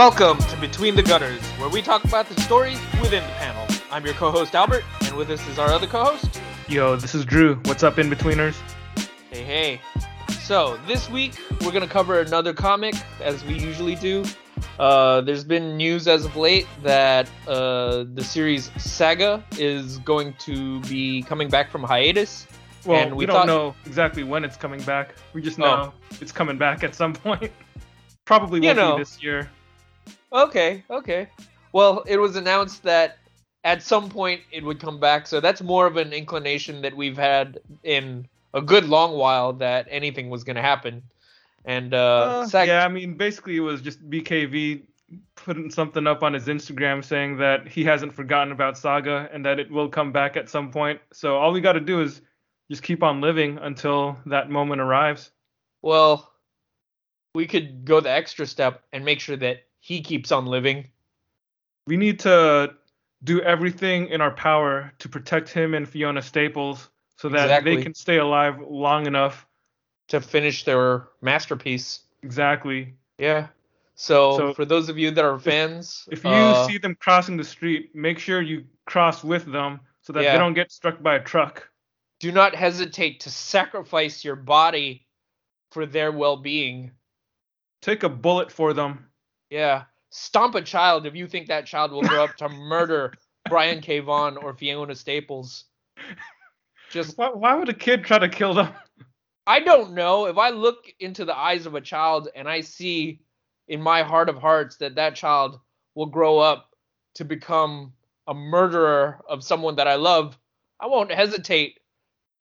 Welcome to Between the Gutters, where we talk about the stories within the panel. I'm your co-host Albert, and with us is our other co-host. Yo, this is Drew. What's up, in betweeners? Hey, hey. So this week we're gonna cover another comic, as we usually do. Uh, there's been news as of late that uh, the series Saga is going to be coming back from hiatus. Well, And we, we don't thought- know exactly when it's coming back. We just Oh. know it's coming back at some point. Probably won't know. be this year. Okay, okay. Well, it was announced that at some point it would come back, so that's more of an inclination that we've had in a good long while that anything was going to happen. And uh, Uh, Sag- yeah, I mean, basically it was just BKV putting something up on his Instagram saying that he hasn't forgotten about Saga and that it will come back at some point. So all we got to do is just keep on living until that moment arrives. well, we could go the extra step and make sure that he keeps on living. We need to do everything in our power to protect him and Fiona Staples so that Exactly. they can stay alive long enough. to finish their masterpiece. Exactly. Yeah. So, So, for those of you that are fans, If you uh, see them crossing the street, make sure you cross with them so that Yeah. they don't get struck by a truck. do not hesitate to sacrifice your body for their well-being. Take a bullet for them. Yeah. Stomp a child if you think that child will grow up to murder Brian K. Vaughan or Fiona Staples. Just, Why, why would a kid try to kill them? I don't know. If I look into the eyes of a child and I see in my heart of hearts that that child will grow up to become a murderer of someone that I love, I won't hesitate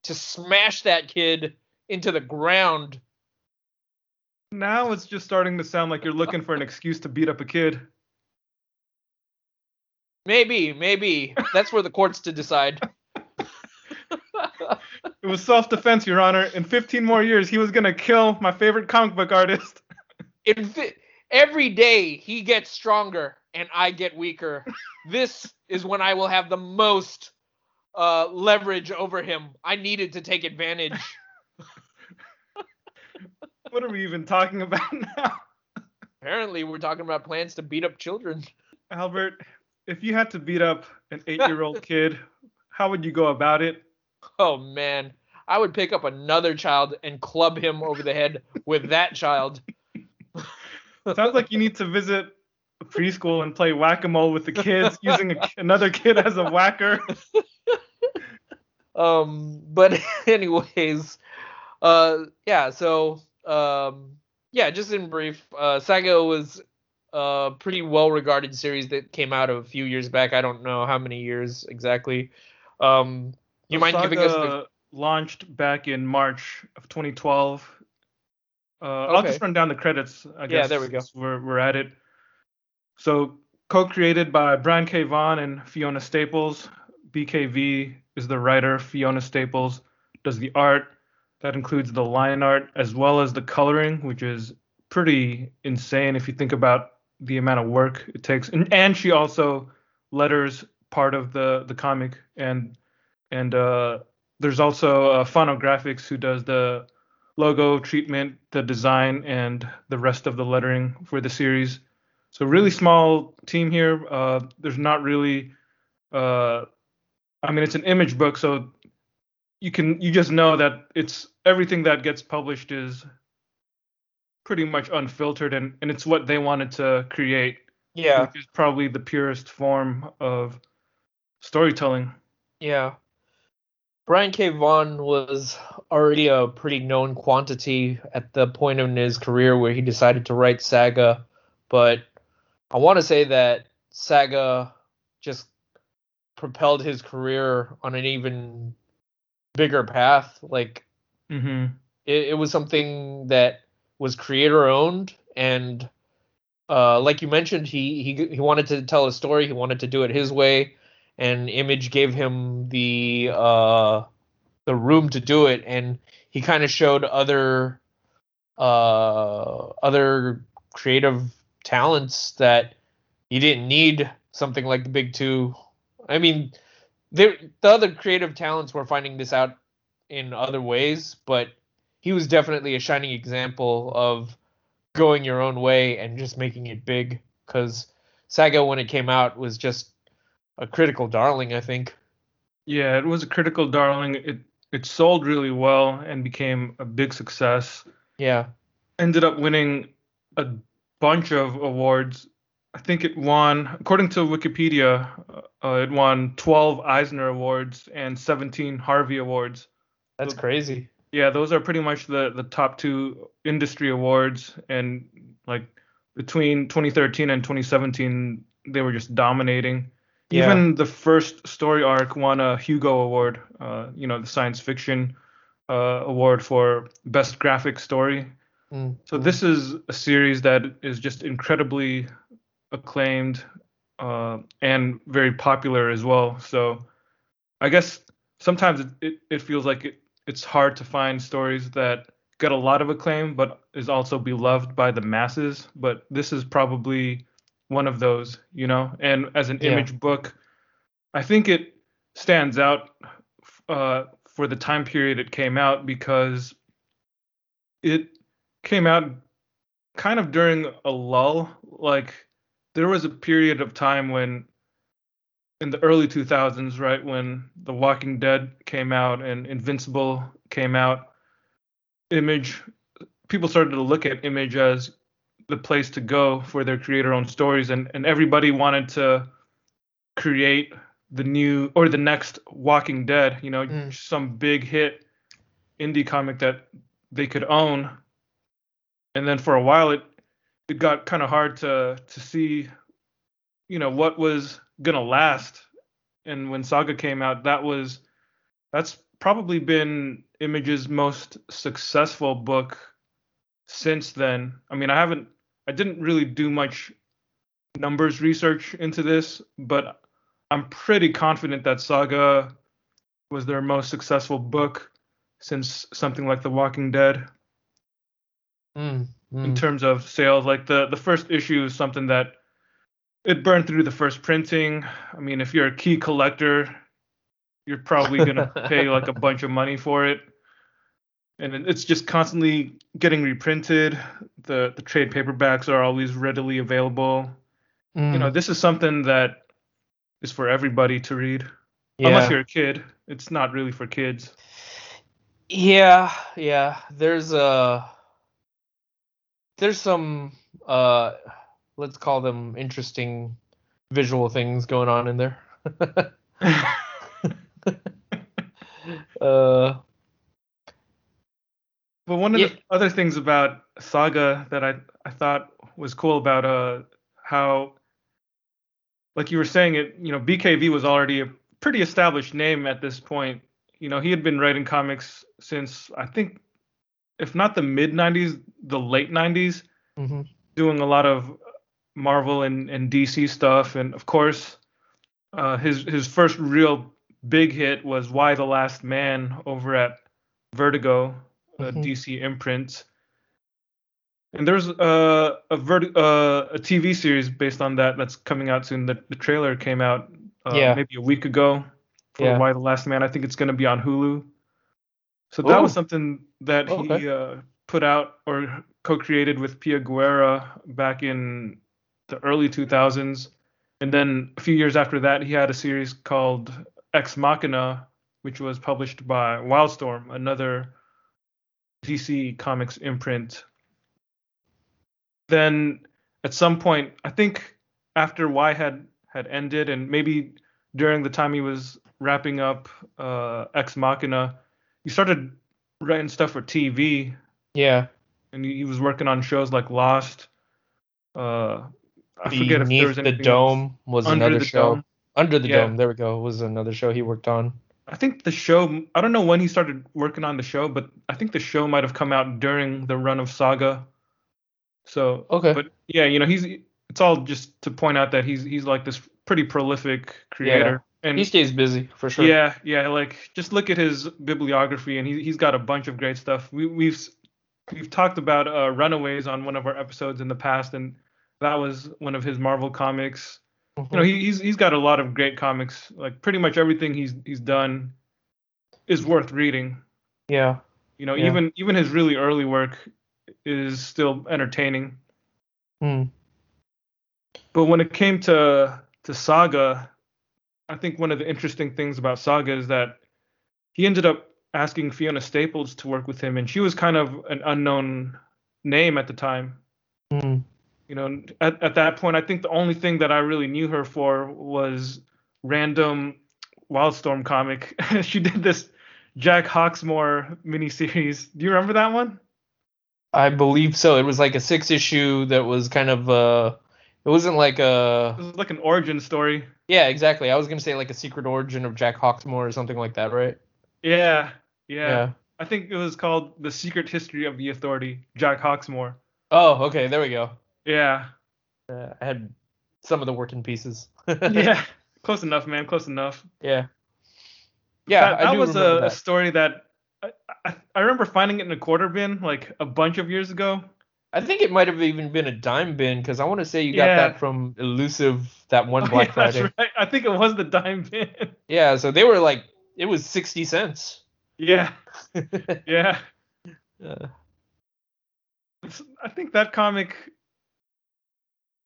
to smash that kid into the ground. Now it's just starting to sound like you're looking for an excuse to beat up a kid. Maybe, maybe. That's for the courts to decide. It was self-defense, Your Honor. In 15 more years, he was gonna kill my favorite comic book artist. In fi- every day he gets stronger and I get weaker. this is when I will have the most uh, leverage over him. I needed to take advantage. What are we even talking about now? Apparently, we're talking about plans to beat up children. Albert, if you had to beat up an eight-year-old kid, how would you go about it? Oh man, I would pick up another child and club him over the head with that child. Sounds like you need to visit a preschool and play whack-a-mole with the kids, using a, another kid as a whacker. Um, but anyways, uh, yeah. So, um, yeah. Just in brief, uh, Saga was a pretty well-regarded series that came out a few years back. I don't know how many years exactly. Um, you mind giving us the? Launched back in March of 2012. Uh, I'll just run down the credits. I Yeah, guess there we go. We're we're at it. So co-created by Brian K. Vaughan and Fiona Staples. BKV is the writer. Fiona Staples does the art. That includes the line art as well as the coloring, which is pretty insane if you think about the amount of work it takes. And, and she also letters part of the the comic and and uh, there's also uh, Fonografiks who does the logo treatment, the design, and the rest of the lettering for the series. So really small team here. Uh, there's not really, uh, I mean, it's an image book, so you can you just know that it's everything that gets published is pretty much unfiltered, and and it's what they wanted to create, Yeah, which is probably the purest form of storytelling. yeah. Brian K. Vaughan was already a pretty known quantity at the point in his career where he decided to write Saga, but I want to say that Saga just propelled his career on an even bigger path. Like Mm-hmm. it, it was something that was creator owned and uh, like you mentioned he, he he wanted to tell a story he wanted to do it his way and image gave him the uh the room to do it and he kind of showed other uh other creative talents that he didn't need something like the big two i mean the other creative talents were finding this out in other ways but he was definitely a shining example of going your own way and just making it big because Saga when it came out was just a critical darling, I think. Yeah, it was a critical darling. It it sold really well and became a big success. Yeah. Ended up winning a bunch of awards. I think it won, according to Wikipedia, uh, it won 12 Eisner Awards and 17 Harvey Awards. That's crazy. Yeah, those are pretty much the the top two industry awards, and like between 2013 and 2017, they were just dominating. Yeah. Even the first story arc won a Hugo Award, uh, you know, the science fiction uh, award for best graphic story. Mm. So this is a series that is just incredibly acclaimed uh, and very popular as well. So I guess sometimes it, it, it feels like it, it's hard to find stories that get a lot of acclaim but is also beloved by the masses. But this is probably one of those, you know. And as an Yeah. image book, I think it stands out uh, for the time period it came out because it came out kind of during a lull. Like there was a period of time when in the early 2000s, right, when The Walking Dead came out and Invincible came out, Image people started to look at Image as the place to go for their creator-owned stories, and and everybody wanted to create the new or the next Walking Dead, you know, Mm. some big hit indie comic that they could own. And then for a while, it it got kind of hard to to see, you know, what was gonna last. And when Saga came out, that was that's probably been Image's most successful book since then. I mean, I haven't I didn't really do much numbers research into this, but I'm pretty confident that Saga was their most successful book since something like The Walking Dead Mm. In Mm. terms of sales. Like the the first issue is something that it burned through the first printing. I mean, if you're a key collector, you're probably gonna pay like a bunch of money for it. And it's just constantly getting reprinted. The the trade paperbacks are always readily available. Mm. You know, this is something that is for everybody to read. yeah. Unless you're a kid. It's not really for kids. Yeah, yeah. There's uh there's some uh let's call them interesting visual things going on in there. uh But one of Yeah. the other things about Saga that I I thought was cool about uh how like you were saying it, you know, BKV was already a pretty established name at this point. You know, he had been writing comics since I think if not the mid 90s, the late 90s, mhm. doing a lot of Marvel and, and DC stuff and of course uh his his first real big hit was Y the Last Man over at Vertigo, a Mhm. DC imprint. And there's uh, a Vert- uh, a TV series based on that that's coming out soon. The, the trailer came out uh, Yeah. maybe a week ago for Yeah. Y the Last Man. I think it's going to be on Hulu. So that was something that Oh, he uh, put out or co-created with Pia Guerra back in the early 2000s. And then a few years after that, he had a series called Ex Machina, which was published by Wildstorm, another DC Comics imprint. Then at some point, I think after Y had had ended, and maybe during the time he was wrapping up uh, Ex Machina, he started writing stuff for TV, Yeah. and he, he was working on shows like Lost. Uh, I forget if there Beneath was the anything else. Dome was Under another show. Dome. Under the Yeah. Dome, there we go. Was another show he worked on. I think the show. I don't know when he started working on the show, but I think the show might have come out during the run of Saga. So, Okay. but yeah, you know, he's. It's all just to point out that he's he's like this pretty prolific creator, and He stays busy for sure. yeah, yeah, like just look at his bibliography, and he he's got a bunch of great stuff. We we've we've talked about uh, Runaways on one of our episodes in the past, and that was one of his Marvel comics you know he, he's he's got a lot of great comics like pretty much everything he's he's done is worth reading yeah. you know Yeah. even even his really early work is still entertaining Hmm. but when it came to to Saga, I think one of the interesting things about Saga is that he ended up asking Fiona Staples to work with him, and she was kind of an unknown name at the time. Mm. You know, at, at that point, I think the only thing that I really knew her for was random Wildstorm comic. she did this Jack Hawksmoor miniseries. Do you remember that one? I believe so. It was like a six issue that was kind of uh it wasn't like a It was like an origin story. Yeah, exactly. I was gonna say like a secret origin of Jack Hawksmoor or something like that, right? Yeah, yeah. I think it was called The Secret History of the Authority, Jack Hawksmoor. Oh, okay, there we go. Yeah. Uh, I had some of the working pieces. yeah. Close enough, man. Close enough. Yeah. Yeah, that, that was a, remember a story that I, I, I remember finding it in a quarter bin like a bunch of years ago. I think it might have even been a dime bin because I want to say you got Yeah. that from Elusive that one Oh, Black yeah, Friday. That's right. I think it was the dime bin. Yeah, so they were like it was sixty cents. yeah. Yeah. Uh, I think that comic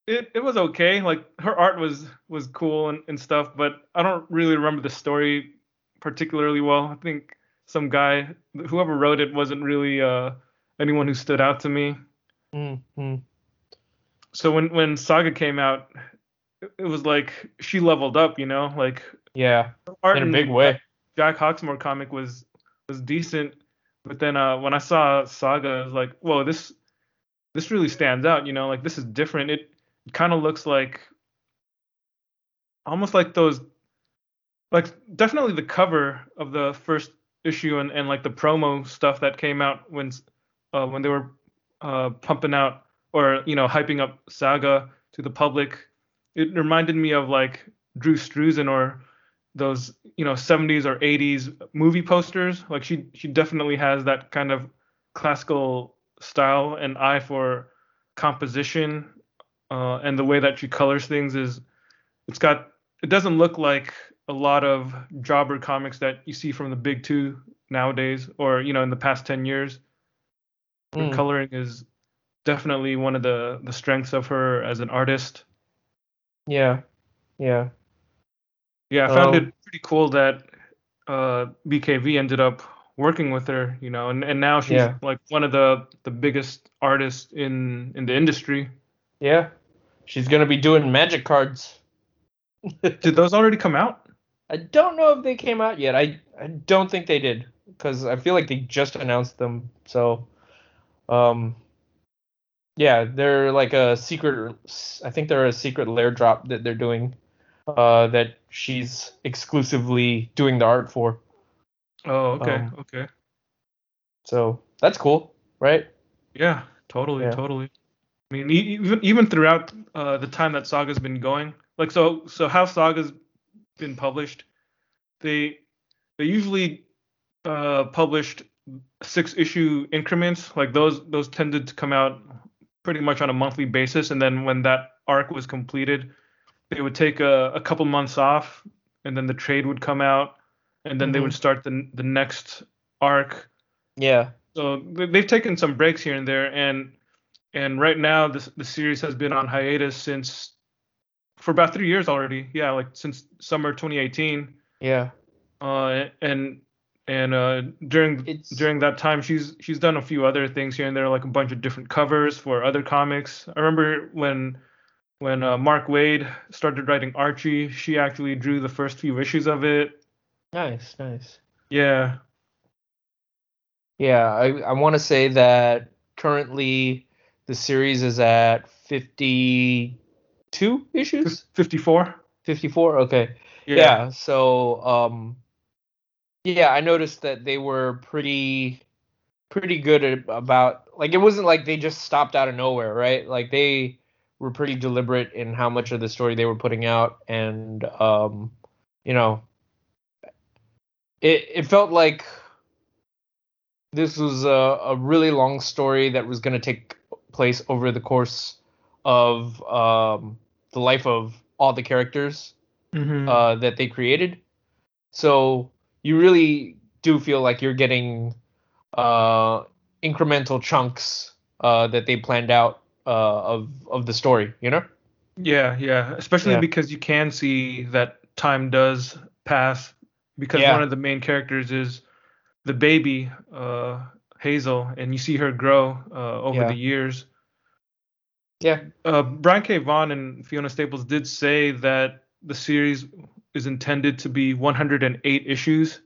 it, it was okay. Like her art was was cool and, and stuff, but I don't really remember the story particularly well. I think some guy whoever wrote it wasn't really uh anyone who stood out to me. Mm, mm. So when when Saga came out, it, was like she leveled up, you know, like Yeah, in a big way. Jack Hawksmoor comic was was decent, but then uh, when I saw Saga, I was like, whoa, this this really stands out. You know, like this is different. It, it kind of looks like almost like those, like definitely the cover of the first issue and, and like the promo stuff that came out when uh, when they were uh, pumping out or you know hyping up Saga to the public. It reminded me of like Drew Struzan or those you know 70s or 80s movie posters like she she definitely has that kind of classical style and eye for composition uh, and the way that she colors things is it's got it doesn't look like a lot of jobber comics that you see from the big two nowadays or you know in the past 10 years Mm. coloring is definitely one of the the strengths of her as an artist Yeah, yeah, Yeah, I found Um, it pretty cool that uh, BKV ended up working with her, you know, and, and now she's Yeah. like one of the the biggest artists in in the industry. yeah. She's gonna be doing magic cards. Did those already come out? I don't know if they came out yet. I I don't think they did because I feel like they just announced them. So, um, yeah, they're like a secret. I think they're a secret lair drop that they're doing. Uh, that she's exclusively doing the art for. Oh, okay, Um, okay. So that's cool, right? Yeah, totally, Yeah. totally. I mean, even even throughout uh, the time that Saga's been going, like so so how Saga's been published, they they usually uh, published six issue increments. Like those those tended to come out pretty much on a monthly basis, and then when that arc was completed, they would take a, a couple months off, and then the trade would come out, and then they Mhm. would start the the next arc Yeah. so they've taken some breaks here and there, and and right now the the series has been on hiatus since for about three years already. Yeah, like since summer 2018. Yeah. Uh, and and uh, during It's during that time, she's she's done a few other things here and there, like a bunch of different covers for other comics. I remember when when uh, Mark Waid started writing Archie, she actually drew the first few issues of it. nice, nice. Yeah. Yeah, I I want to say that currently the series is at 52 issues? 54. 54? Okay. Yeah. so um yeah, I noticed that they were pretty pretty good at, about like it wasn't like they just stopped out of nowhere, right? Like they were pretty deliberate in how much of the story they were putting out and um you know it it felt like this was a, a really long story that was going to take place over the course of um the life of all the characters Mhm. uh, that they created. So you really do feel like you're getting uh, incremental chunks uh, that they planned out uh, of of the story. You know? Yeah, yeah. Especially Yeah. because you can see that time does pass because Yeah. one of the main characters is the baby, uh, Hazel, and you see her grow uh, over Yeah. the years. Yeah. Uh, Brian K. Vaughan and Fiona Staples did say that the series is intended to be 108 issues,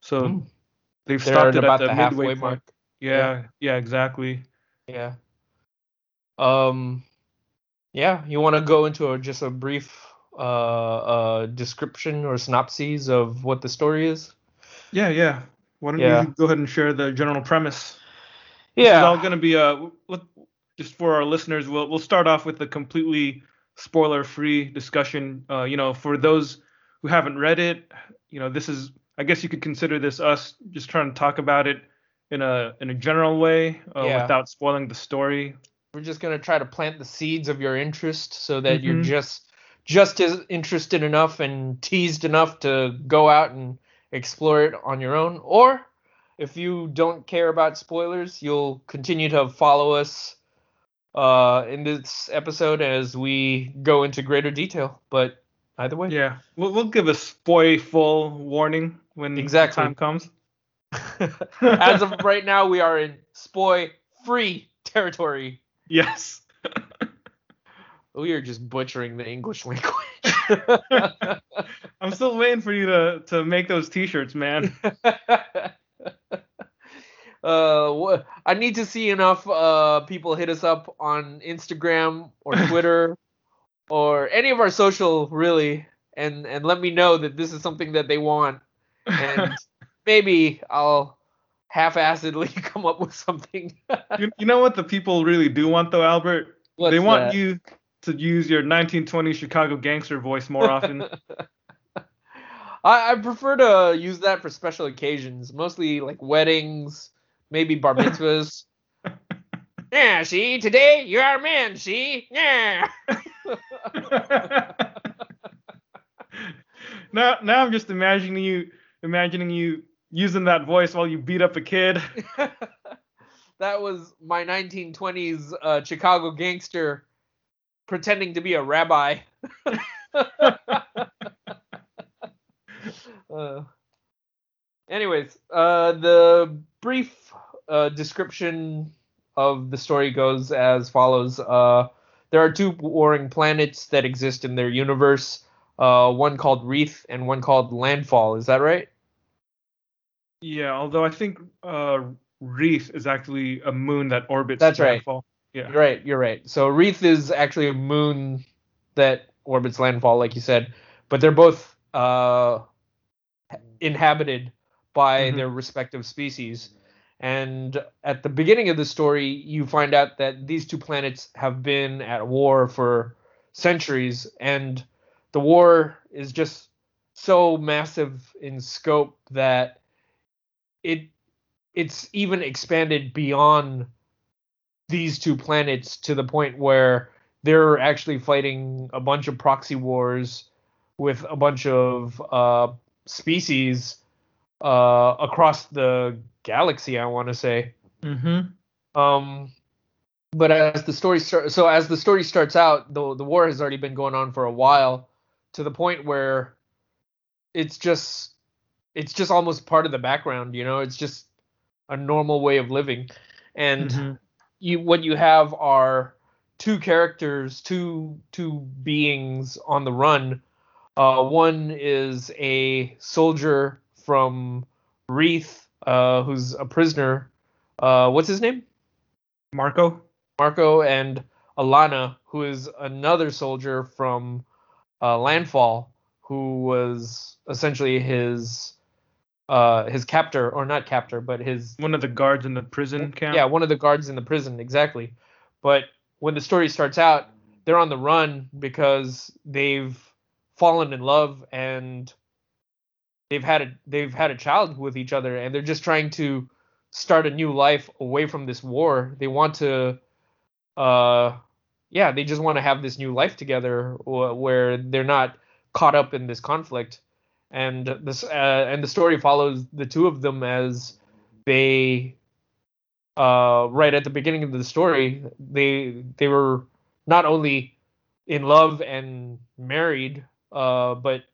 so Mm. they've They're stopped at it about at the, the midway point. mark. Yeah, yeah, exactly. Yeah. Um yeah, you want to go into a, just a brief uh uh description or synopsis of what the story is? Yeah, yeah. Why don't Yeah. you go ahead and share the general premise? Yeah. It's all going to be uh let- just for our listeners. We'll we'll start off with a completely spoiler-free discussion. Uh, you know, for those who haven't read it, you know, this is I guess you could consider this us just trying to talk about it in a in a general way uh, Yeah. without spoiling the story. We're just going to try to plant the seeds of your interest so that you're Mhm. just just as interested enough and teased enough to go out and explore it on your own or if you don't care about spoilers, you'll continue to follow us uh in this episode as we go into greater detail. But either way, Yeah, we'll we'll give a spoil-full warning when the Exactly. time comes. As of right now, we are in spoil free territory. Yes. We are just butchering the English language. I'm still waiting for you to to make those T-shirts, man. uh, I need to see enough uh people hit us up on Instagram or Twitter or any of our social really, and and let me know that this is something that they want, and maybe I'll half-assedly come up with something. you, you know what the people really do want though, Albert? What's they want that? you to use your 1920 Chicago gangster voice more often. I, I prefer to use that for special occasions, mostly like weddings, maybe bar mitzvahs. Yeah, see, today you're our man, see? Yeah. now, now I'm just imagining you, imagining you using that voice while you beat up a kid. that was my 1920s uh, Chicago gangster pretending to be a rabbi. uh, anyways, uh, the brief uh, description of the story goes as follows. Uh, there are two warring planets that exist in their universe. Uh, one called Wreath and one called Landfall. Is that right? Yeah, although I think uh, Wreath is actually a moon that orbits. That's right. landfall. Yeah. You're right. You're right. So Wreath is actually a moon that orbits landfall, like you said, but they're both uh, inhabited by Mhm. their respective species. And at the beginning of the story, you find out that these two planets have been at war for centuries, and the war is just so massive in scope that it it's even expanded beyond these two planets to the point where they're actually fighting a bunch of proxy wars with a bunch of uh, species uh, across the galaxy. I want to say. Mm-hmm. Um, but as the story start, so as the story starts out, the the war has already been going on for a while, to the point where it's just it's just almost part of the background. You know, it's just a normal way of living, and Mhm. you what you have are two characters, two two beings on the run. Uh, one is a soldier from Wreath, uh, who's a prisoner. Uh, what's his name? Marco. Marco and Alana, who is another soldier from uh, Landfall, who was essentially his uh, his captor, or not captor, but his One of the guards in the prison camp. yeah, one of the guards in the prison, exactly. But when the story starts out, they're on the run because they've fallen in love and they've had a they've had a child with each other and they're just trying to start a new life away from this war. They want to uh yeah, they just want to have this new life together wh- where they're not caught up in this conflict. And this uh, and the story follows the two of them as they uh, right at the beginning of the story, they they were not only in love and married. Uh, but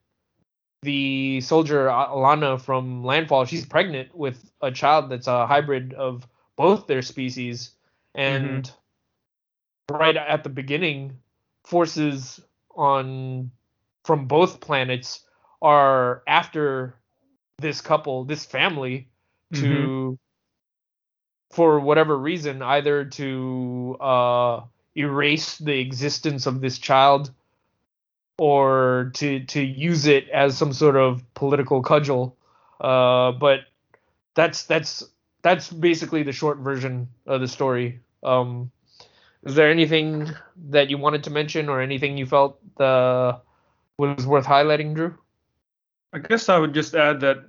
the soldier Alana from Landfall, she's pregnant with a child that's a hybrid of both their species, and mm-hmm. right at the beginning, forces on from both planets are after this couple, this family, to mm-hmm. for whatever reason, either to uh, erase the existence of this child or to to use it as some sort of political cudgel. Uh, but that's that's that's basically the short version of the story. Um, is there anything that you wanted to mention or anything you felt uh, was worth highlighting, Drew? I guess I would just add that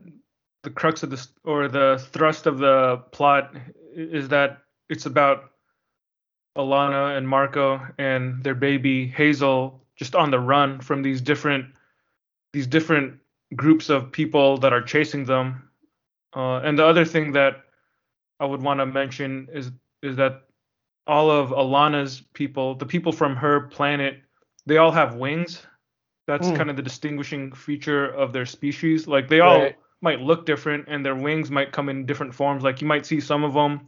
the crux of this or the thrust of the plot is that it's about Alana and Marco and their baby Hazel just on the run from these different these different groups of people that are chasing them. Uh, and the other thing that I would want to mention is is that all of Alana's people, the people from her planet, they all have wings. That's mm. kind of the distinguishing feature of their species. Like they all right. might look different, and their wings might come in different forms. Like you might see some of them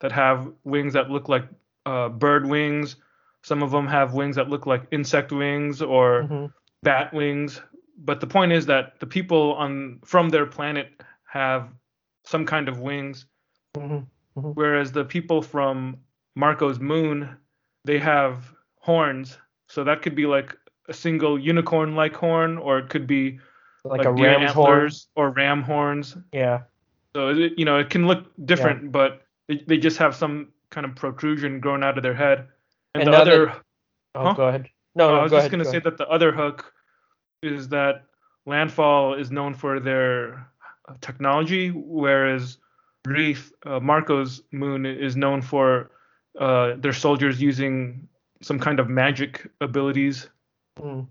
that have wings that look like uh, bird wings. Some of them have wings that look like insect wings or mm-hmm. bat wings. But the point is that the people on from their planet have some kind of wings, mm-hmm. Mm-hmm. whereas the people from Marco's moon they have horns. So that could be like a single unicorn-like horn, or it could be like, like a ram's horn or ram horns. Yeah. So it, you know it can look different, yeah. but they, they just have some kind of protrusion growing out of their head. And, and the other. That, oh, huh? go ahead. No, no I was just gonna go say ahead. that the other hook is that Landfall is known for their technology, whereas Wreath, uh, Marco's moon, is known for uh, their soldiers using some kind of magic abilities. Mm.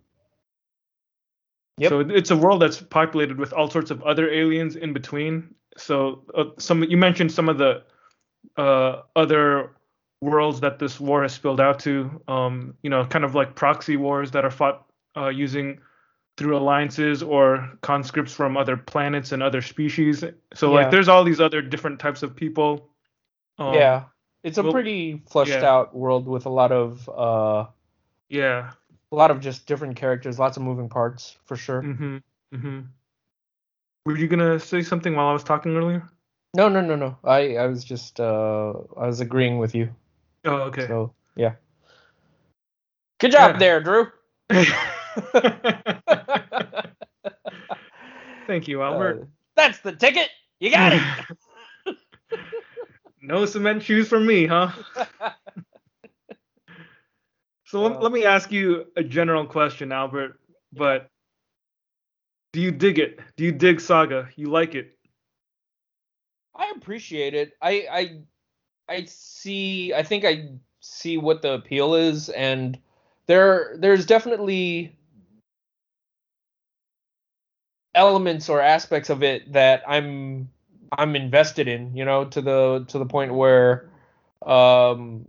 Yep. So it's a world that's populated with all sorts of other aliens in between. So uh, some you mentioned some of the uh, other worlds that this war has spilled out to. Um, you know, kind of like proxy wars that are fought uh, using through alliances or conscripts from other planets and other species. So yeah. like, there's all these other different types of people. Um, yeah, it's a pretty fleshed yeah. out world with a lot of uh, yeah, a lot of just different characters, lots of moving parts for sure. Mm-hmm. Mm-hmm. Were you gonna say something while I was talking earlier? No, no, no, no. I I was just uh I was agreeing with you. Oh, okay. So yeah. Good job yeah. there, Drew. Thank you, Albert. Uh, that's the ticket. You got it. no cement shoes for me, huh? so let, let me ask you a general question, Albert. But do you dig it? Do you dig Saga? You like it? I appreciate it. I I I see. I think I see what the appeal is, and there there's definitely elements or aspects of it that I'm I'm invested in. You know, to the to the point where um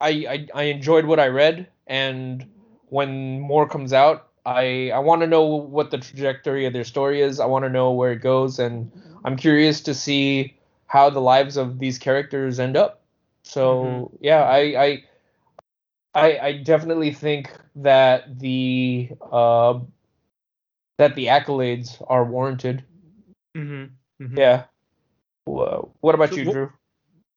I I, I enjoyed what I read, and when more comes out, I I want to know what the trajectory of their story is. I want to know where it goes, and I'm curious to see how the lives of these characters end up. So mm-hmm. yeah, I, I I I definitely think that the uh that the accolades are warranted. Mm-hmm. Mm-hmm. Yeah. Well, what about so, you, Drew?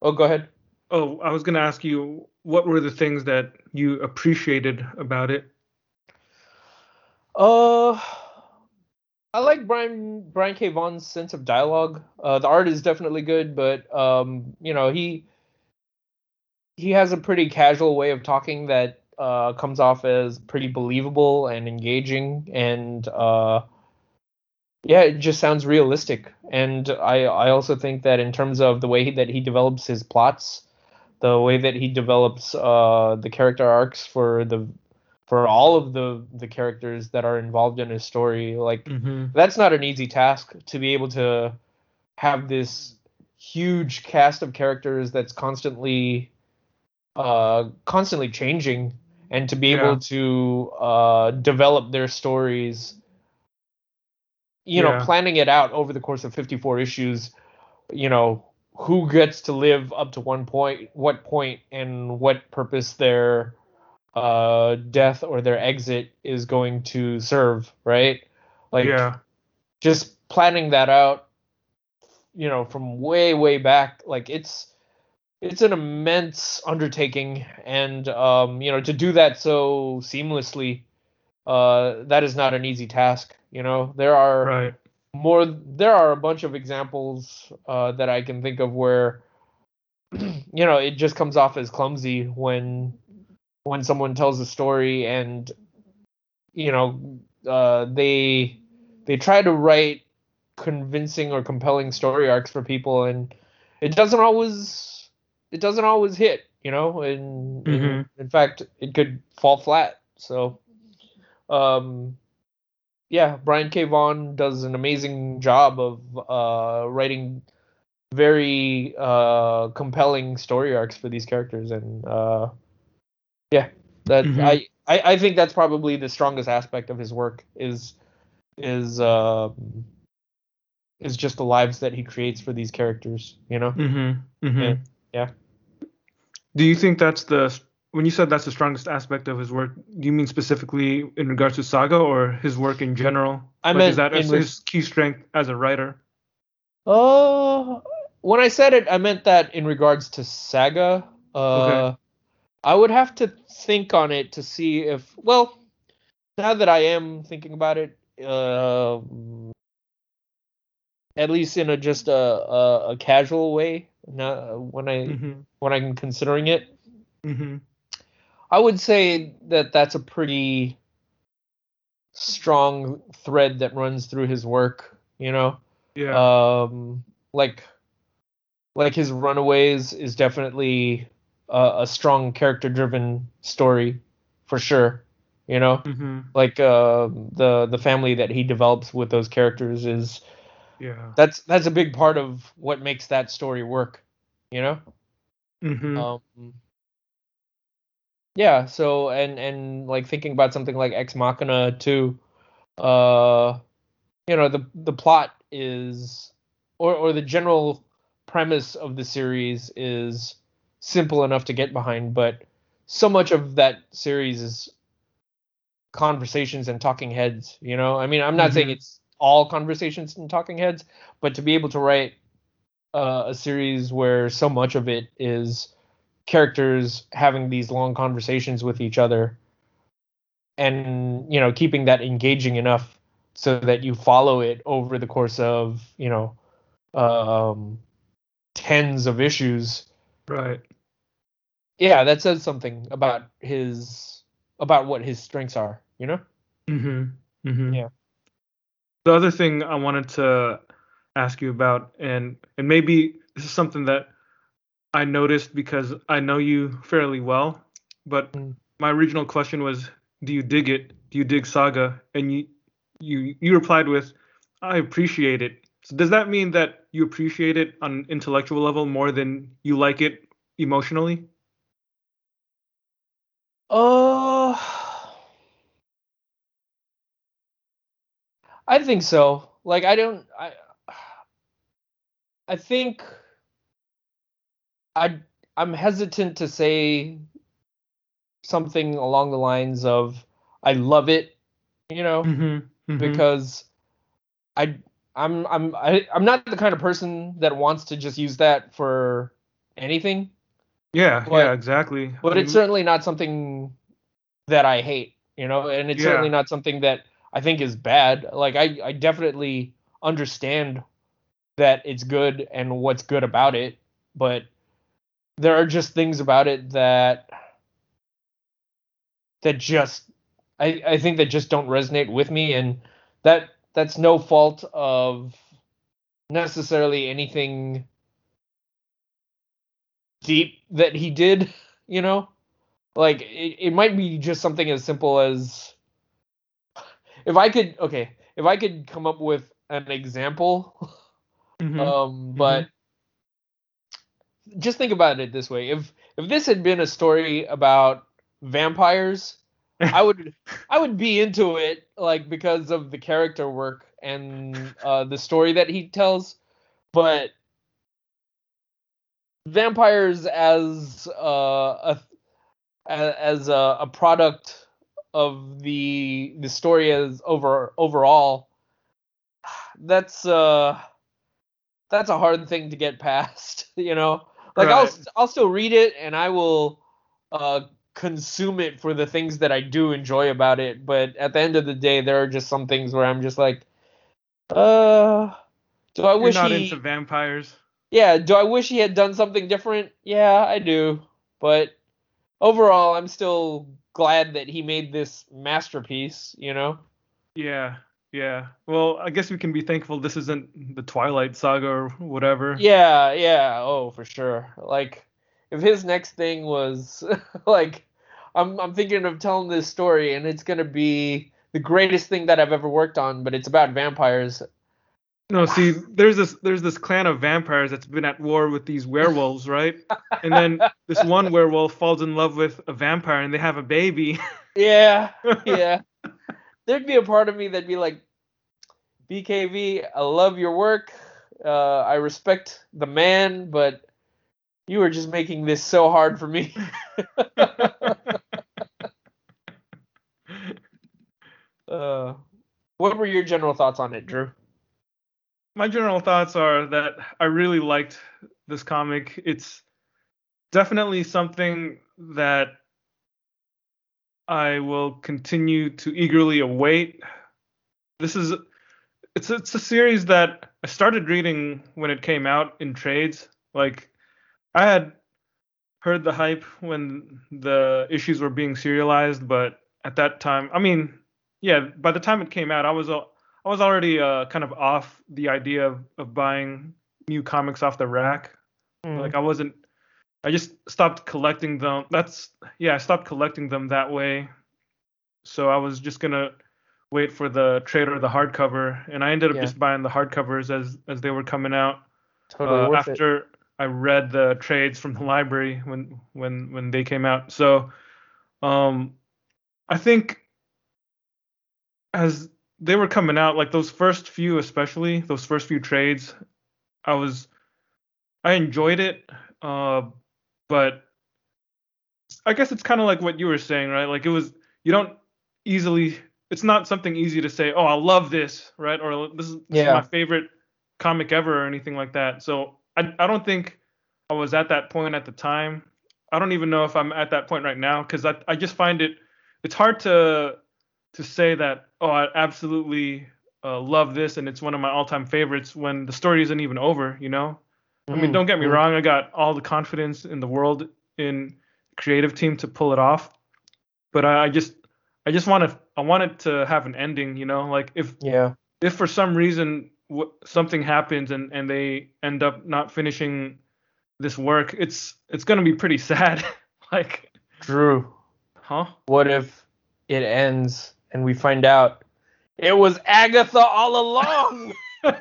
Oh, go ahead. Oh, I was gonna ask you what were the things that you appreciated about it. Uh I like Brian Brian K. Vaughan's sense of dialogue. Uh, the art is definitely good, but um, you know he he has a pretty casual way of talking that uh, comes off as pretty believable and engaging, and uh, yeah, it just sounds realistic. And I I also think that in terms of the way he, that he develops his plots, the way that he develops uh, the character arcs for the for all of the the characters that are involved in his story like mm-hmm. that's not an easy task to be able to have this huge cast of characters that's constantly uh constantly changing and to be Yeah. able to uh, develop their stories. You know, planning it out over the course of 54 issues. You know, who gets to live up to one point, what point, and what purpose their uh, death or their exit is going to serve, right? Like, yeah. just planning that out you know from way way back like it's it's an immense undertaking and um you know to do that so seamlessly uh that is not an easy task you know there are Right. more there are a bunch of examples uh that I can think of where you know it just comes off as clumsy when when someone tells a story and you know uh they they try to write convincing or compelling story arcs for people and it doesn't always it doesn't always hit you know and in, Mhm. in fact it could fall flat so um yeah brian k vaughan does an amazing job of uh writing very uh compelling story arcs for these characters and uh yeah that Mhm. I, I i think that's probably the strongest aspect of his work is is um is just the lives that he creates for these characters you know Mm-hmm. Mm-hmm. Yeah. Yeah. Do you think that's the when you said that's the strongest aspect of his work? Do you mean specifically in regards to Saga or his work in general? I like, meant is that his, key strength as a writer? Uh, when I said it, I meant that in regards to Saga. Uh, Okay. I would have to think on it to see if, well, now that I am thinking about it, uh, at least in a just a a, a casual way, not when I Mm-hmm. when I'm considering it, Mm-hmm. I would say that that's a pretty strong thread that runs through his work. You know. Yeah. um like like his runaways is definitely a, a strong character driven story for sure you know mm-hmm. like uh the the family that he develops with those characters is Yeah. that's that's a big part of what makes that story work you know Mm-hmm. um yeah so and and like thinking about something like ex machina too uh you know the the plot is or or the general premise of the series is simple enough to get behind but so much of that series is conversations and talking heads you know i mean i'm not saying Mhm. it's all conversations and talking heads but to be able to write uh, a series where so much of it is characters having these long conversations with each other and you know keeping that engaging enough so that you follow it over the course of you know um tens of issues Right. Yeah that says something about his about what his strengths are you know Mm-hmm. Mm-hmm. Yeah. The other thing I wanted to ask you about, and and maybe this is something that I noticed because I know you fairly well, but Mm. my original question was, do you dig it? Do you dig Saga? And you you you replied with, I appreciate it. So does that mean that you appreciate it on an intellectual level more than you like it emotionally? Uh, I think so. Like I don't I I think I I'm hesitant to say something along the lines of I love it, you know, Mm-hmm. because I I'm I'm I, I'm not the kind of person that wants to just use that for anything. Yeah, but- yeah, exactly. but I it's certainly not something that I hate, you know, and it's Yeah. certainly not something that I think is bad. Like I, I definitely understand that it's good and what's good about it, but there are just things about it that that just I, I think that just don't resonate with me and that that's no fault of necessarily anything deep that he did, you know? Like it, it might be just something as simple as if I could okay, if I could come up with an example, mhm. um, but just think about it this way. If if this had been a story about vampires, I would I would be into it like because of the character work and uh, the story that he tells, but vampires as uh, a as a, a product of the the story as over overall that's uh that's a hard thing to get past you know like Right. i'll i'll still read it and i will uh consume it for the things that i do enjoy about it but at the end of the day there are just some things where i'm just like uh do i You're wish not he into vampires. Yeah, do I wish he had done something different? Yeah, I do. But overall, I'm still glad that he made this masterpiece, you know? Yeah, yeah. Well, I guess we can be thankful this isn't the Twilight Saga or whatever. Yeah, yeah, oh, for sure. Like if his next thing was like I'm I'm thinking of telling this story and it's going to be the greatest thing that I've ever worked on, but it's about vampires. No, see, there's this there's this clan of vampires that's been at war with these werewolves, right? And then this one werewolf falls in love with a vampire and they have a baby. Yeah, yeah. There'd be a part of me that'd be like, BKV, I love your work. Uh, I respect the man, but you are just making this so hard for me. uh, what were your general thoughts on it, Drew? My general thoughts are that I really liked this comic. It's definitely something that I will continue to eagerly await. This is it's it's a series that I started reading when it came out in trades. Like I had heard the hype when the issues were being serialized, but at that time, I mean, yeah, by the time it came out, I was I was already uh, kind of off the idea of, of buying new comics off the rack. Like I wasn't. I just stopped collecting them. That's yeah, I stopped collecting them that way. So I was just gonna wait for the trade or the hardcover, and I ended up Yeah. just buying the hardcovers as as they were coming out. totally uh, worth it. after I read the trades from the library when when when they came out. So um I think as they were coming out, like those first few especially, those first few trades, I was I enjoyed it. Uh but I guess it's kind of like what you were saying, right? Like it was you don't easily it's not something easy to say, "Oh, I love this," right? Or this is, this is my favorite comic ever or anything like that. So I I don't think I was at that point at the time. I don't even know if I'm at that point right now because I I just find it it's hard to to say that oh I absolutely uh, love this and it's one of my all-time favorites when the story isn't even over. You know. I mean, Mhm, don't get me wrong. I got all the confidence in the world in creative team to pull it off, but I, I just I just want to I want it to have an ending. You know, like if Yeah. if for some reason w- something happens and and they end up not finishing this work, it's it's gonna be pretty sad. like, Drew, huh? what if it ends and we find out it was Agatha all along?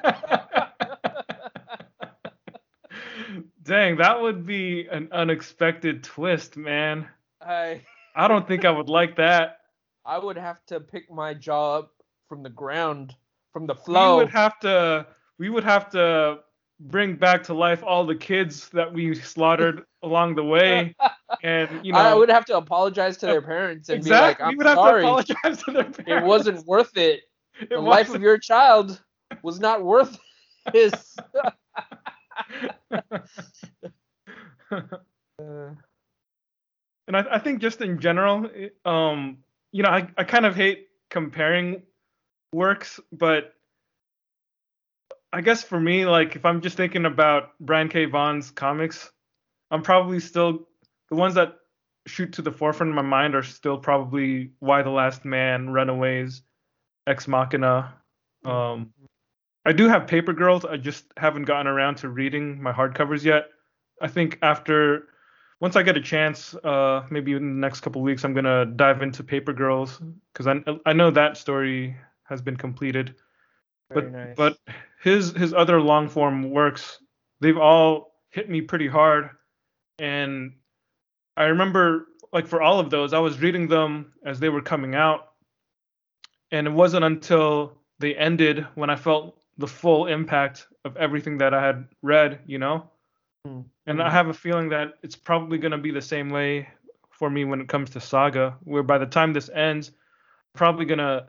Dang, that would be an unexpected twist, man. I I don't think I would like that. I would have to pick my jaw up from the ground, from the We would have to we would have to bring back to life all the kids that we slaughtered along the way, and you know I would have to apologize to their parents and exactly be like, we "I'm would have sorry, to apologize to their parents. it wasn't worth it. It The life of your child was not worth this." And I, I think just in general, um, you know, I, I kind of hate comparing works, but I guess for me, like if I'm just thinking about Brian K. Vaughan's comics, I'm probably still the ones that shoot to the forefront of my mind are still probably Y the Last Man, Runaways, Ex Machina. Um, I do have Paper Girls. I just haven't gotten around to reading my hardcovers yet. I think after once I get a chance, uh, maybe in the next couple weeks, I'm gonna dive into Paper Girls because I I know that story has been completed. Very But nice. but his his other long form works, they've all hit me pretty hard, and I remember like for all of those, I was reading them as they were coming out, and it wasn't until they ended when I felt the full impact of everything that I had read, you know. Mm. And I have a feeling that it's probably going to be the same way for me when it comes to Saga, where by the time this ends, probably gonna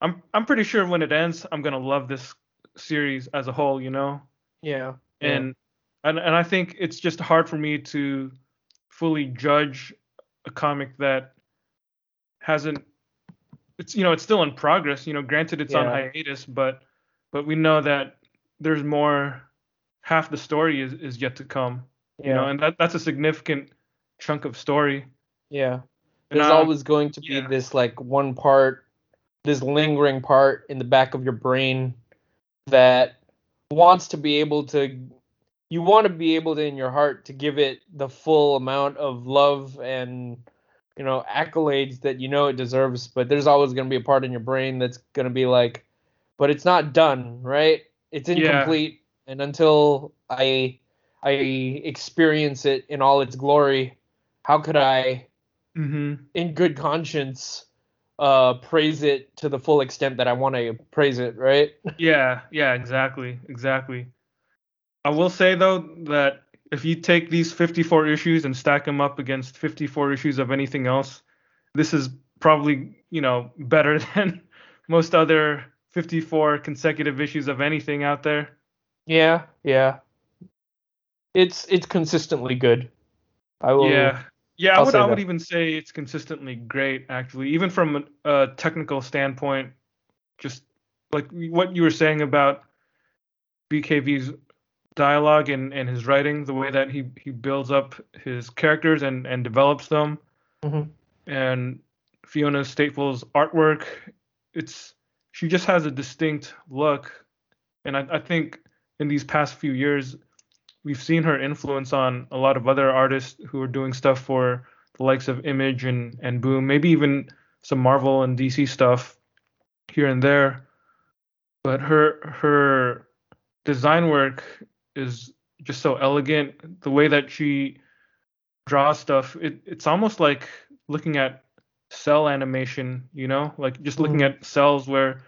I'm I'm pretty sure when it ends, I'm gonna love this series as a whole, you know. Yeah. And and and I think it's just hard for me to fully judge a comic that hasn't it's you know it's still in progress you know granted it's on hiatus but but we know that there's more half the story is is yet to come yeah. you know and that that's a significant chunk of story yeah. And, There's always going to be yeah. this like one part, this lingering part in the back of your brain that wants to be able to you want to be able to in your heart to give it the full amount of love and you know accolades that you know it deserves but there's always going to be a part in your brain that's going to be like but it's not done right it's Yeah. incomplete and until i i experience it in all its glory how could i mhm. in good conscience uh praise it to the full extent that i want to praise it right Yeah, yeah, exactly, exactly. I will say though that if you take these 54 issues and stack them up against 54 issues of anything else, this is probably, you know, better than most other 54 consecutive issues of anything out there. yeah yeah it's it's consistently good i will Yeah. Yeah, I would I would even say it's consistently great actually, even from a, technical standpoint, just like what you were saying about BKV's dialogue and, and his writing, the way that he, he builds up his characters and, and develops them. Mhm. And Fiona Staples' artwork, it's she just has a distinct look. And I, I think in these past few years, we've seen her influence on a lot of other artists who are doing stuff for the likes of Image and, and Boom, maybe even some Marvel and DC stuff here and there. But her her design work is just so elegant. The way that she draws stuff, it, it's almost like looking at cel animation, you know, like just looking mm-hmm. at cells where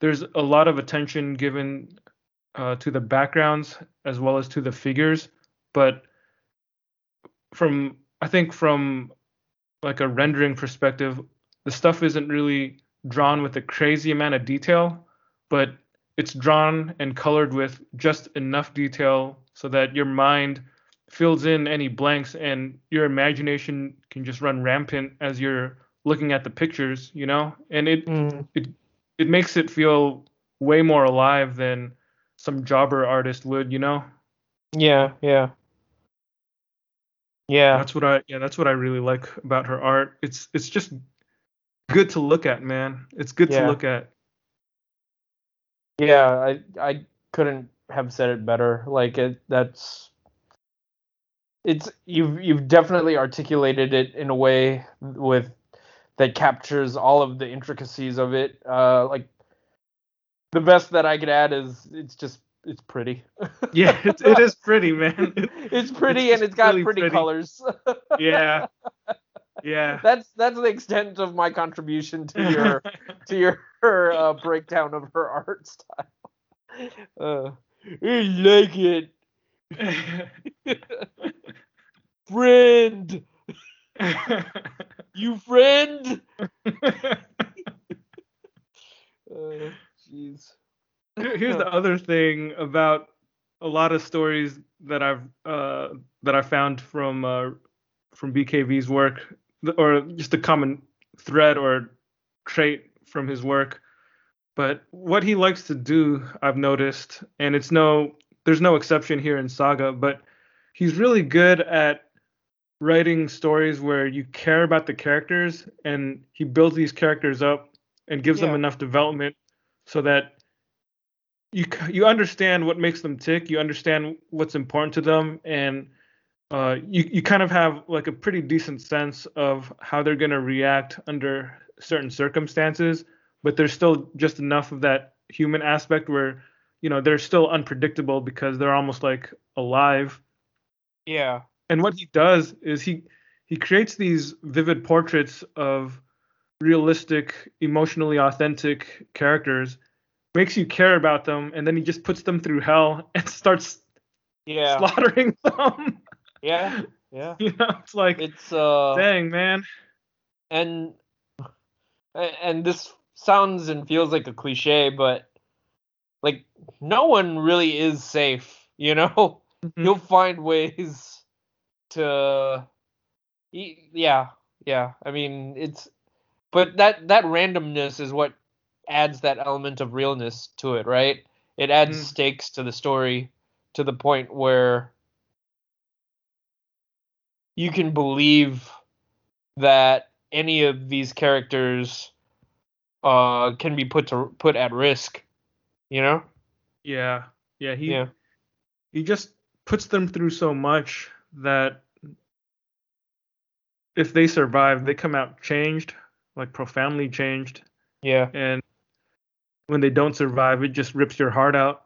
there's a lot of attention given uh, to the backgrounds as well as to the figures. But from I think from like a rendering perspective, the stuff isn't really drawn with a crazy amount of detail, but it's drawn and colored with just enough detail so that your mind fills in any blanks and your imagination can just run rampant as you're looking at the pictures, you know? And it Mm, it makes it feel way more alive than some jobber artist would, you know? yeah yeah yeah That's what I yeah, that's what I really like about her art. It's it's just good to look at, man. It's good Yeah. to look at. Yeah, I I couldn't have said it better. Like it that's it's you've you've definitely articulated it in a way with that captures all of the intricacies of it. Uh like the best that I could add is it's just it's pretty. Yeah, it, it is pretty, man. it's pretty it's and it's got really pretty, pretty. colors. yeah. Yeah. that's that's the extent of my contribution to your to your her, uh, breakdown of her art style. Uh, I like it, friend. You friend. Uh, Jeez. Here's the other thing about a lot of stories that I've uh, that I found from uh, from BKV's work, or just a common thread or trait from his work. But what he likes to do, I've noticed, and it's no, there's no exception here in Saga, but he's really good at writing stories where you care about the characters, and he builds these characters up and gives them enough development so that you you understand what makes them tick, you understand what's important to them, and uh, you you kind of have like a pretty decent sense of how they're gonna react under certain circumstances, but there's still just enough of that human aspect where you know they're still unpredictable because they're almost like alive. Yeah. And what he does is he he creates these vivid portraits of realistic, emotionally authentic characters, makes you care about them, and then he just puts them through hell and starts Yeah. slaughtering them. Yeah. Yeah. you know, it's like, It's uh dang man. and and this sounds and feels like a cliche, but like no one really is safe, you know? Mhm. You'll find ways to yeah, yeah. I mean, it's but that that randomness is what adds that element of realness to it, right? It adds Mm. stakes to the story to the point where you can believe that any of these characters uh can be put to put at risk, you know? Yeah, yeah. He yeah. he just puts them through so much that if they survive, they come out changed, like profoundly changed. Yeah. And when they don't survive, it just rips your heart out.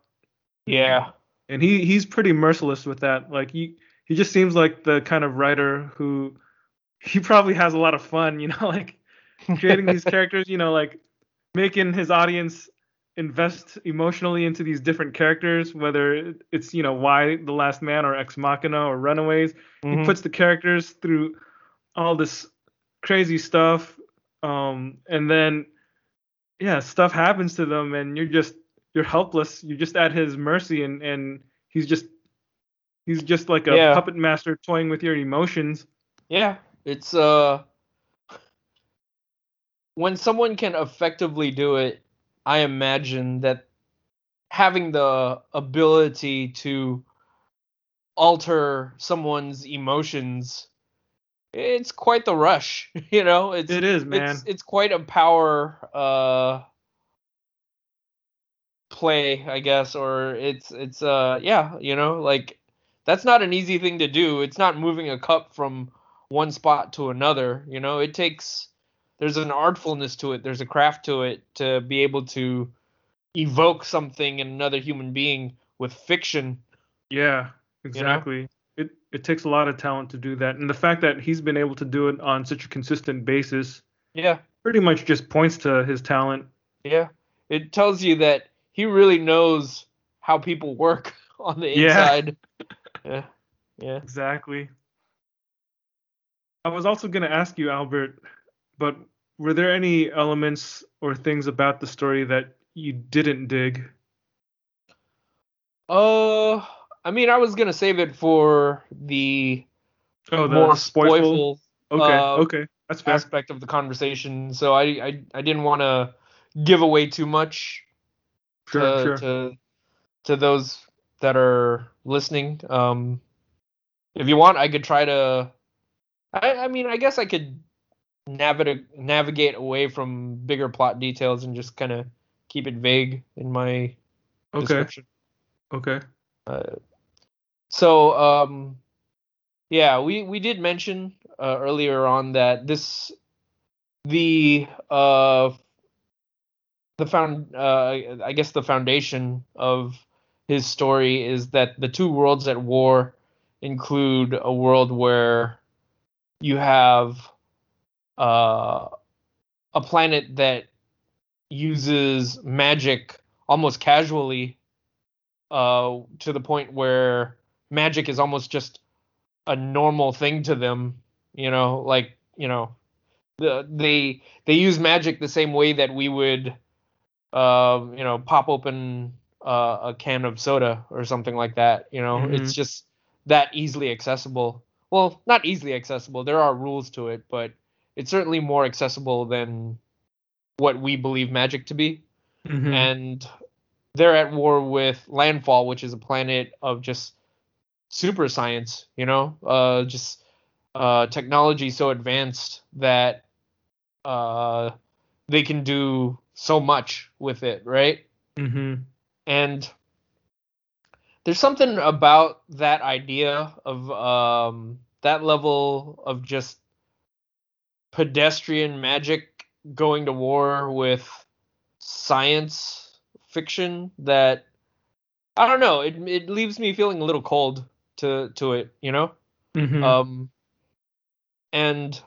Yeah. And he he's pretty merciless with that. Like he he just seems like the kind of writer who he probably has a lot of fun, you know, like creating these characters, you know, like making his audience invest emotionally into these different characters, whether it's, you know, Y the last man or ex machina or runaways. Mhm. He puts the characters through all this crazy stuff. Um, and then yeah, stuff happens to them and you're just you're helpless. You're just at his mercy and, and he's just he's just like a Yeah. puppet master toying with your emotions. Yeah, it's uh when someone can effectively do it, I imagine that having the ability to alter someone's emotions it's quite the rush, you know? It's It is, man. it's it's quite a power uh play, I guess, or it's it's uh yeah, you know, like that's not an easy thing to do. It's not moving a cup from one spot to another, you know. It takes there's an artfulness to it, there's a craft to it to be able to evoke something in another human being with fiction. Yeah, exactly. It it takes a lot of talent to do that. And the fact that he's been able to do it on such a consistent basis Yeah. pretty much just points to his talent. Yeah. It tells you that he really knows how people work on the Yeah. inside. yeah. Yeah. Exactly. I was also going to ask you, Albert, but were there any elements or things about the story that you didn't dig? Uh I mean I was gonna save it for the Oh, the more spoilful. Okay, uh, okay, that's fair. aspect of the conversation. So I I, I didn't want to give away too much Sure, to, sure. to to those that are listening. Um, if you want, I could try to. I I mean, I guess I could navigate navigate away from bigger plot details and just kind of keep it vague in my description. Okay, description. okay. So, um, yeah, we we did mention uh, earlier on that this the uh the found uh I guess the foundation of his story is that the two worlds at war include a world where you have uh a planet that uses magic almost casually uh to the point where magic is almost just a normal thing to them you know like you know the, they they use magic the same way that we would uh you know pop open uh, a can of soda or something like that you know? It's just that easily accessible. Well not easily accessible. There are rules to it but it's certainly more accessible than what we believe magic to be. Mhm. and they're at war with landfall which is a planet of just super science you know? Uh just uh technology so advanced that uh they can do so much with it right? Mhm. and there's something about that idea of um that level of just pedestrian magic going to war with science fiction that I don't know it it leaves me feeling a little cold to to it you know Mhm. um and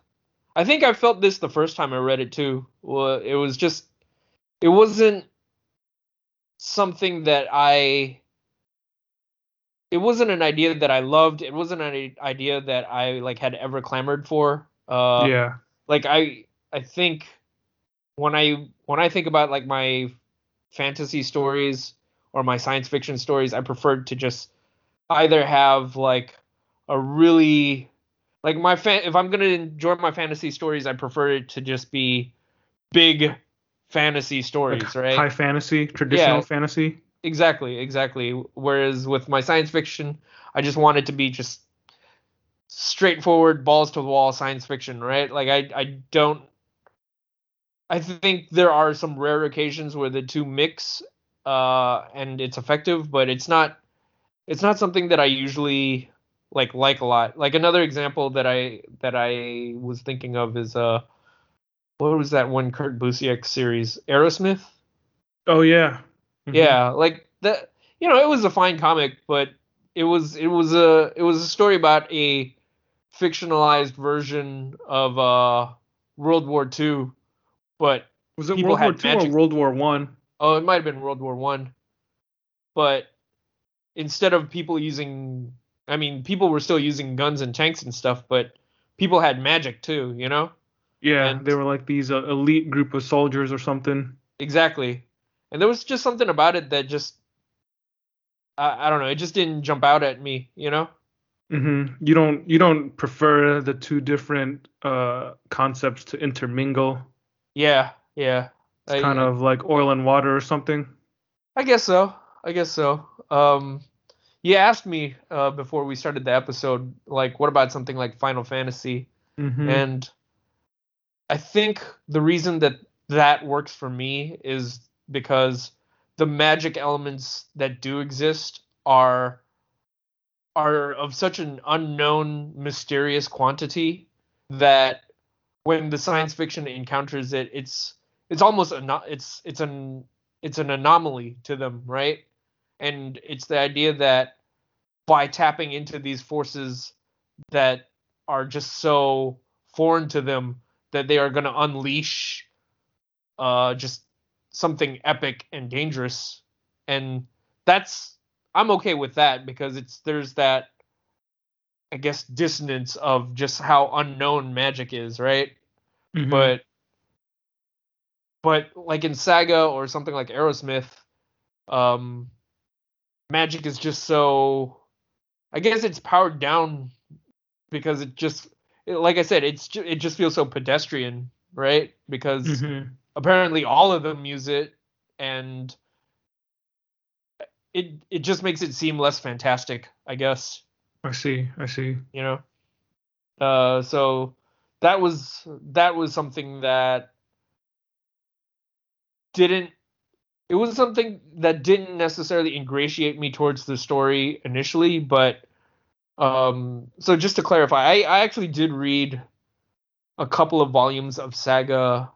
I think I felt this the first time I read it too. Well, it was just it wasn't something that I it wasn't an idea that I loved. It wasn't an idea that I like had ever clamored for. Uh, yeah. Like I I think when I when I think about like my fantasy stories or my science fiction stories, I prefer to just either have like a really like my fan if I'm gonna enjoy my fantasy stories, I prefer it to just be big fantasy stories, Like right? High fantasy, traditional Yeah. fantasy. Exactly, exactly. Whereas with my science fiction, I just want it to be just straightforward, balls to the wall science fiction, right? Like I, I don't. I think there are some rare occasions where the two mix, uh, and it's effective, but it's not. It's not something that I usually like like a lot. Like another example that I that I was thinking of is uh, what was that one Kurt Busiek series, Arrowsmith? Oh yeah. Mhm. Yeah, like that. You know, it was a fine comic, but it was it was a it was a story about a fictionalized version of uh World War II, but Was it World War had Two or World War One? oh, it might have been World War One, but instead of people using, I mean, people were still using guns and tanks and stuff, but people had magic too, you know. Yeah, And- they were like these uh, elite group of soldiers or something. Exactly. And there was just something about it that just I, I don't know, it just didn't jump out at me, you know? Mm-hmm. You don't you don't prefer the two different uh concepts to intermingle. Yeah, yeah. It's I, kind of like oil and water or something. I guess so. I guess so. Um you asked me uh before we started the episode like what about something like Final Fantasy? hmm And I think the reason that that works for me is because the magic elements that do exist are are of such an unknown mysterious quantity that when the science fiction encounters it it's it's almost a it's it's an it's an anomaly to them right and it's the idea that by tapping into these forces that are just so foreign to them that they are going to unleash uh just something epic and dangerous and that's i'm okay with that because it's there's that i guess dissonance of just how unknown magic is right Mhm. but but like in saga or something like arrowsmith um magic is just so i guess it's powered down because it just like i said it's ju- it just feels so pedestrian right because Mhm. apparently all of them use it and it it just makes it seem less fantastic i guess I see. I see. you know uh so that was that was something that didn't it was something that didn't necessarily ingratiate me towards the story initially but um so just to clarify i i actually did read a couple of volumes of saga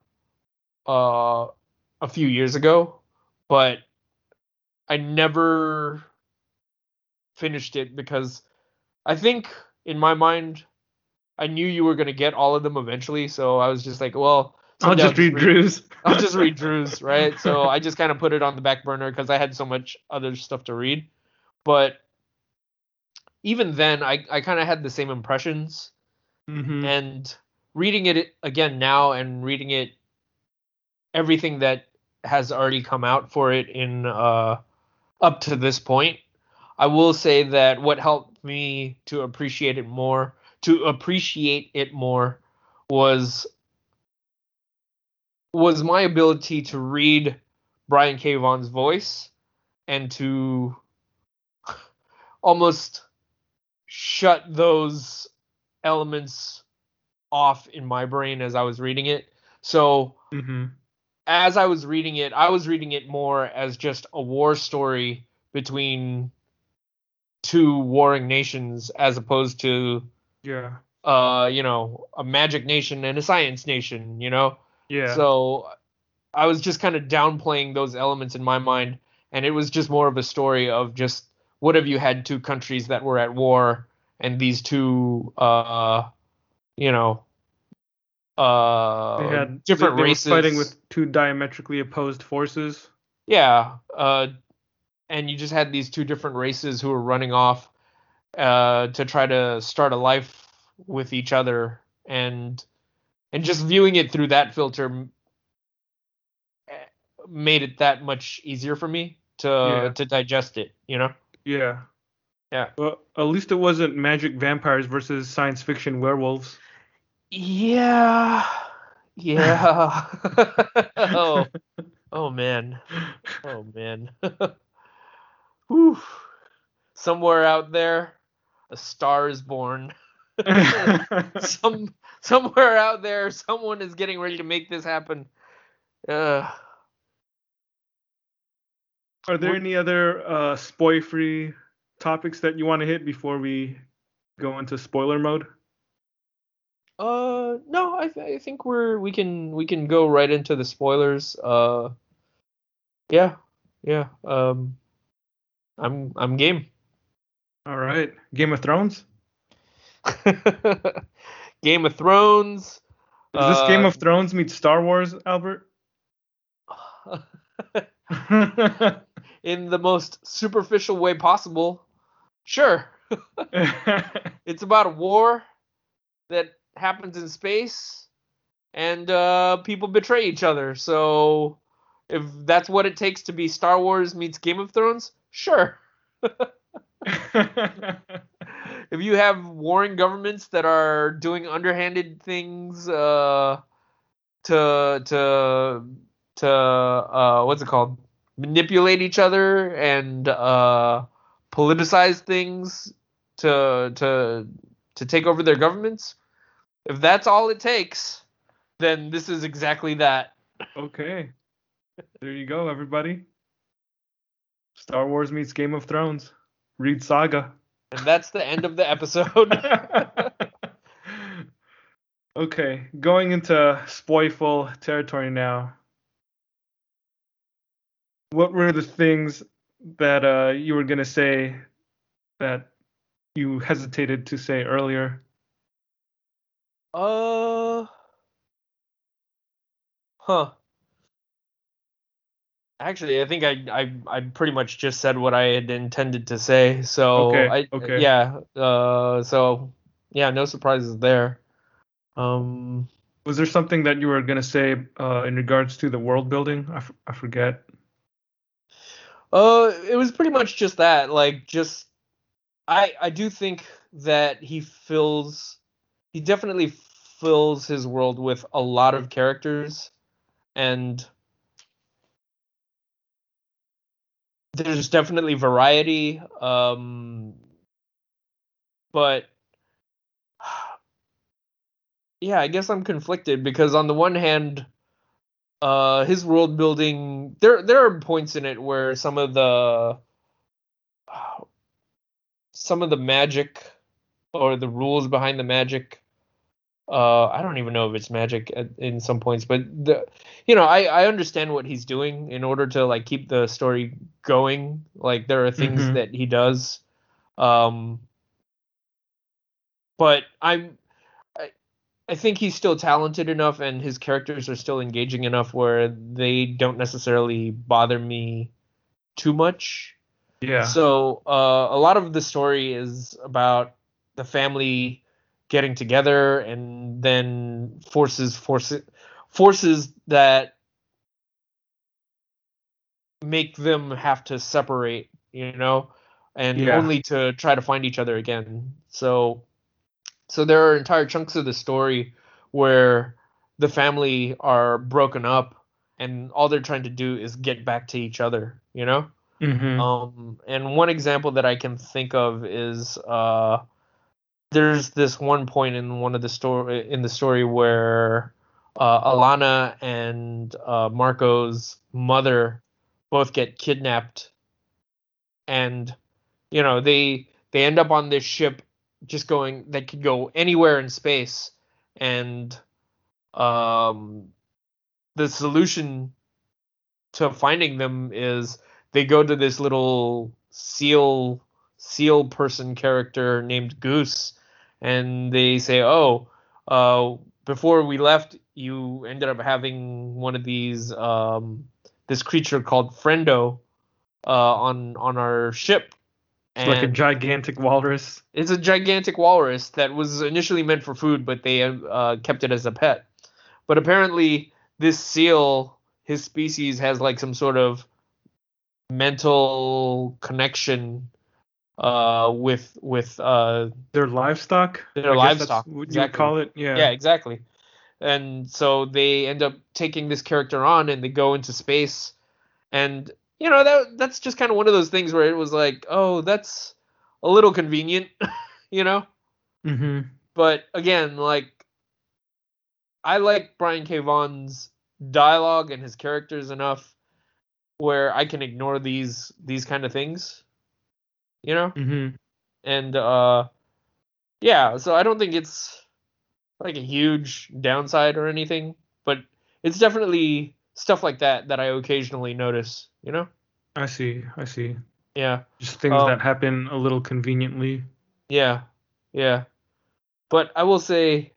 uh a few years ago but i never finished it because I think in my mind, I knew you were gonna get all of them eventually, so I was just like, well, I'll just read Drew's. I'll just read Drew's, right? So I just kind of put it on the back burner because I had so much other stuff to read. But even then, I I kind of had the same impressions, Mhm. and reading it again now and reading it, everything that has already come out for it in uh up to this point, I will say that what helped me to appreciate it more, to appreciate it more, was was my ability to read Brian K. Vaughan's voice and to almost shut those elements off in my brain as I was reading it. So Mhm. as I was reading it, I was reading it more as just a war story between two warring nations as opposed to Yeah. uh, you know, a magic nation and a science nation, you know? Yeah. So I was just kind of downplaying those elements in my mind, and it was just more of a story of just what have you had two countries that were at war, and these two uh, you know, uh, They had different they, they races fighting with two diametrically opposed forces. Yeah, uh, and you just had these two different races who were running off uh, to try to start a life with each other, and and just viewing it through that filter eh, made it that much easier for me to Yeah. to digest it. You know? Yeah. Yeah. Well, at least it wasn't magic vampires versus science fiction werewolves. Yeah, yeah. oh, oh man. Oh man. Whew. Somewhere out there, a star is born. Some somewhere out there, someone is getting ready to make this happen. Uh, Are there any other uh, spoil-free topics that you want to hit before we go into spoiler mode? uh, no, I, th- I think we're we can we can go right into the spoilers. Uh, yeah, yeah. Um, I'm I'm game. All right. Game of Thrones? Game of Thrones. Is this Game uh, of Thrones meets Star Wars, Albert? in the most superficial way possible. Sure. It's about a war that happens in space and uh, people betray each other. So if that's what it takes to be Star Wars meets Game of Thrones, sure. If you have warring governments that are doing underhanded things uh, to to to uh, what's it called? Manipulate each other and uh, politicize things to to to take over their governments. If that's all it takes, then this is exactly that. okay. There you go, everybody. Star Wars meets Game of Thrones. Read Saga. And that's the end of the episode. okay, going into spoilful territory now. What were the things that uh, you were gonna say that you hesitated to say earlier? Uh. Huh. Actually, I think I, I I pretty much just said what I had intended to say. So Okay, I okay. yeah. Uh. So yeah, no surprises there. Um. Was there something that you were gonna say uh, in regards to the world building? I, f- I forget. Uh. It was pretty much just that. Like, just I I do think that he fills he definitely fills his world with a lot of characters and there's definitely variety um but yeah i guess i'm conflicted because on the one hand uh his world building there there are points in it where some of the some of the magic or the rules behind the magic uh i don't even know if it's magic at, in some points but the you know i i understand what he's doing in order to like keep the story going like there are things Mhm. that he does um but i'm I, I think he's still talented enough and his characters are still engaging enough where they don't necessarily bother me too much Yeah. so uh, a lot of the story is about the family getting together and then forces forces forces that make them have to separate, you know, and Yeah. only to try to find each other again. So so there are entire chunks of the story where the family are broken up and all they're trying to do is get back to each other, you know? Mhm. Um, and one example that I can think of is uh, there's this one point in one of the story in the story where uh, Alana and uh, Marco's mother both get kidnapped, and you know they they end up on this ship just going that could go anywhere in space, and um, the solution to finding them is they go to this little seal seal person character named Ghüs, and they say, "Oh, uh, before we left, you ended up having one of these um, this creature called Friendo uh, on on our ship. It's like a gigantic walrus. It's a gigantic walrus that was initially meant for food, but they uh, kept it as a pet. But apparently, this seal, his species, has like some sort of mental connection uh, with with uh, their livestock. Their livestock. What exactly. you call it? Yeah. Yeah, exactly. And so they end up taking this character on, and they go into space, and you know that that's just kind of one of those things where it was like, oh, that's a little convenient, you know. hmm But again, like I like Brian K. Vaughan's dialogue and his characters enough where I can ignore these these kind of things, you know. hmm And uh, yeah, so I don't think it's like a huge downside or anything, but it's definitely stuff like that that I occasionally notice, you know? I see. I see. Yeah. Just things um, that happen a little conveniently. Yeah. Yeah. But I will say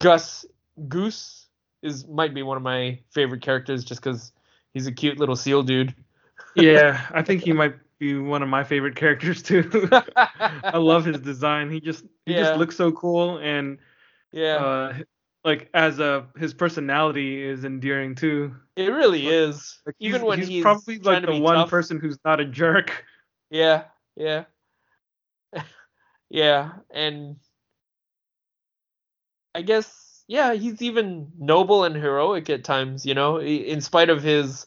Gus Ghüs is might be one of my favorite characters just cuz he's a cute little seal dude. yeah, I think he might be one of my favorite characters too. I love his design. He just he yeah. just looks so cool and yeah. Uh, like as a his personality is endearing too. It really like, is. Like Even he's, when he's, he's probably like the one tough. person who's not a jerk. Yeah, yeah. yeah, and I guess yeah, he's even noble and heroic at times, you know, in spite of his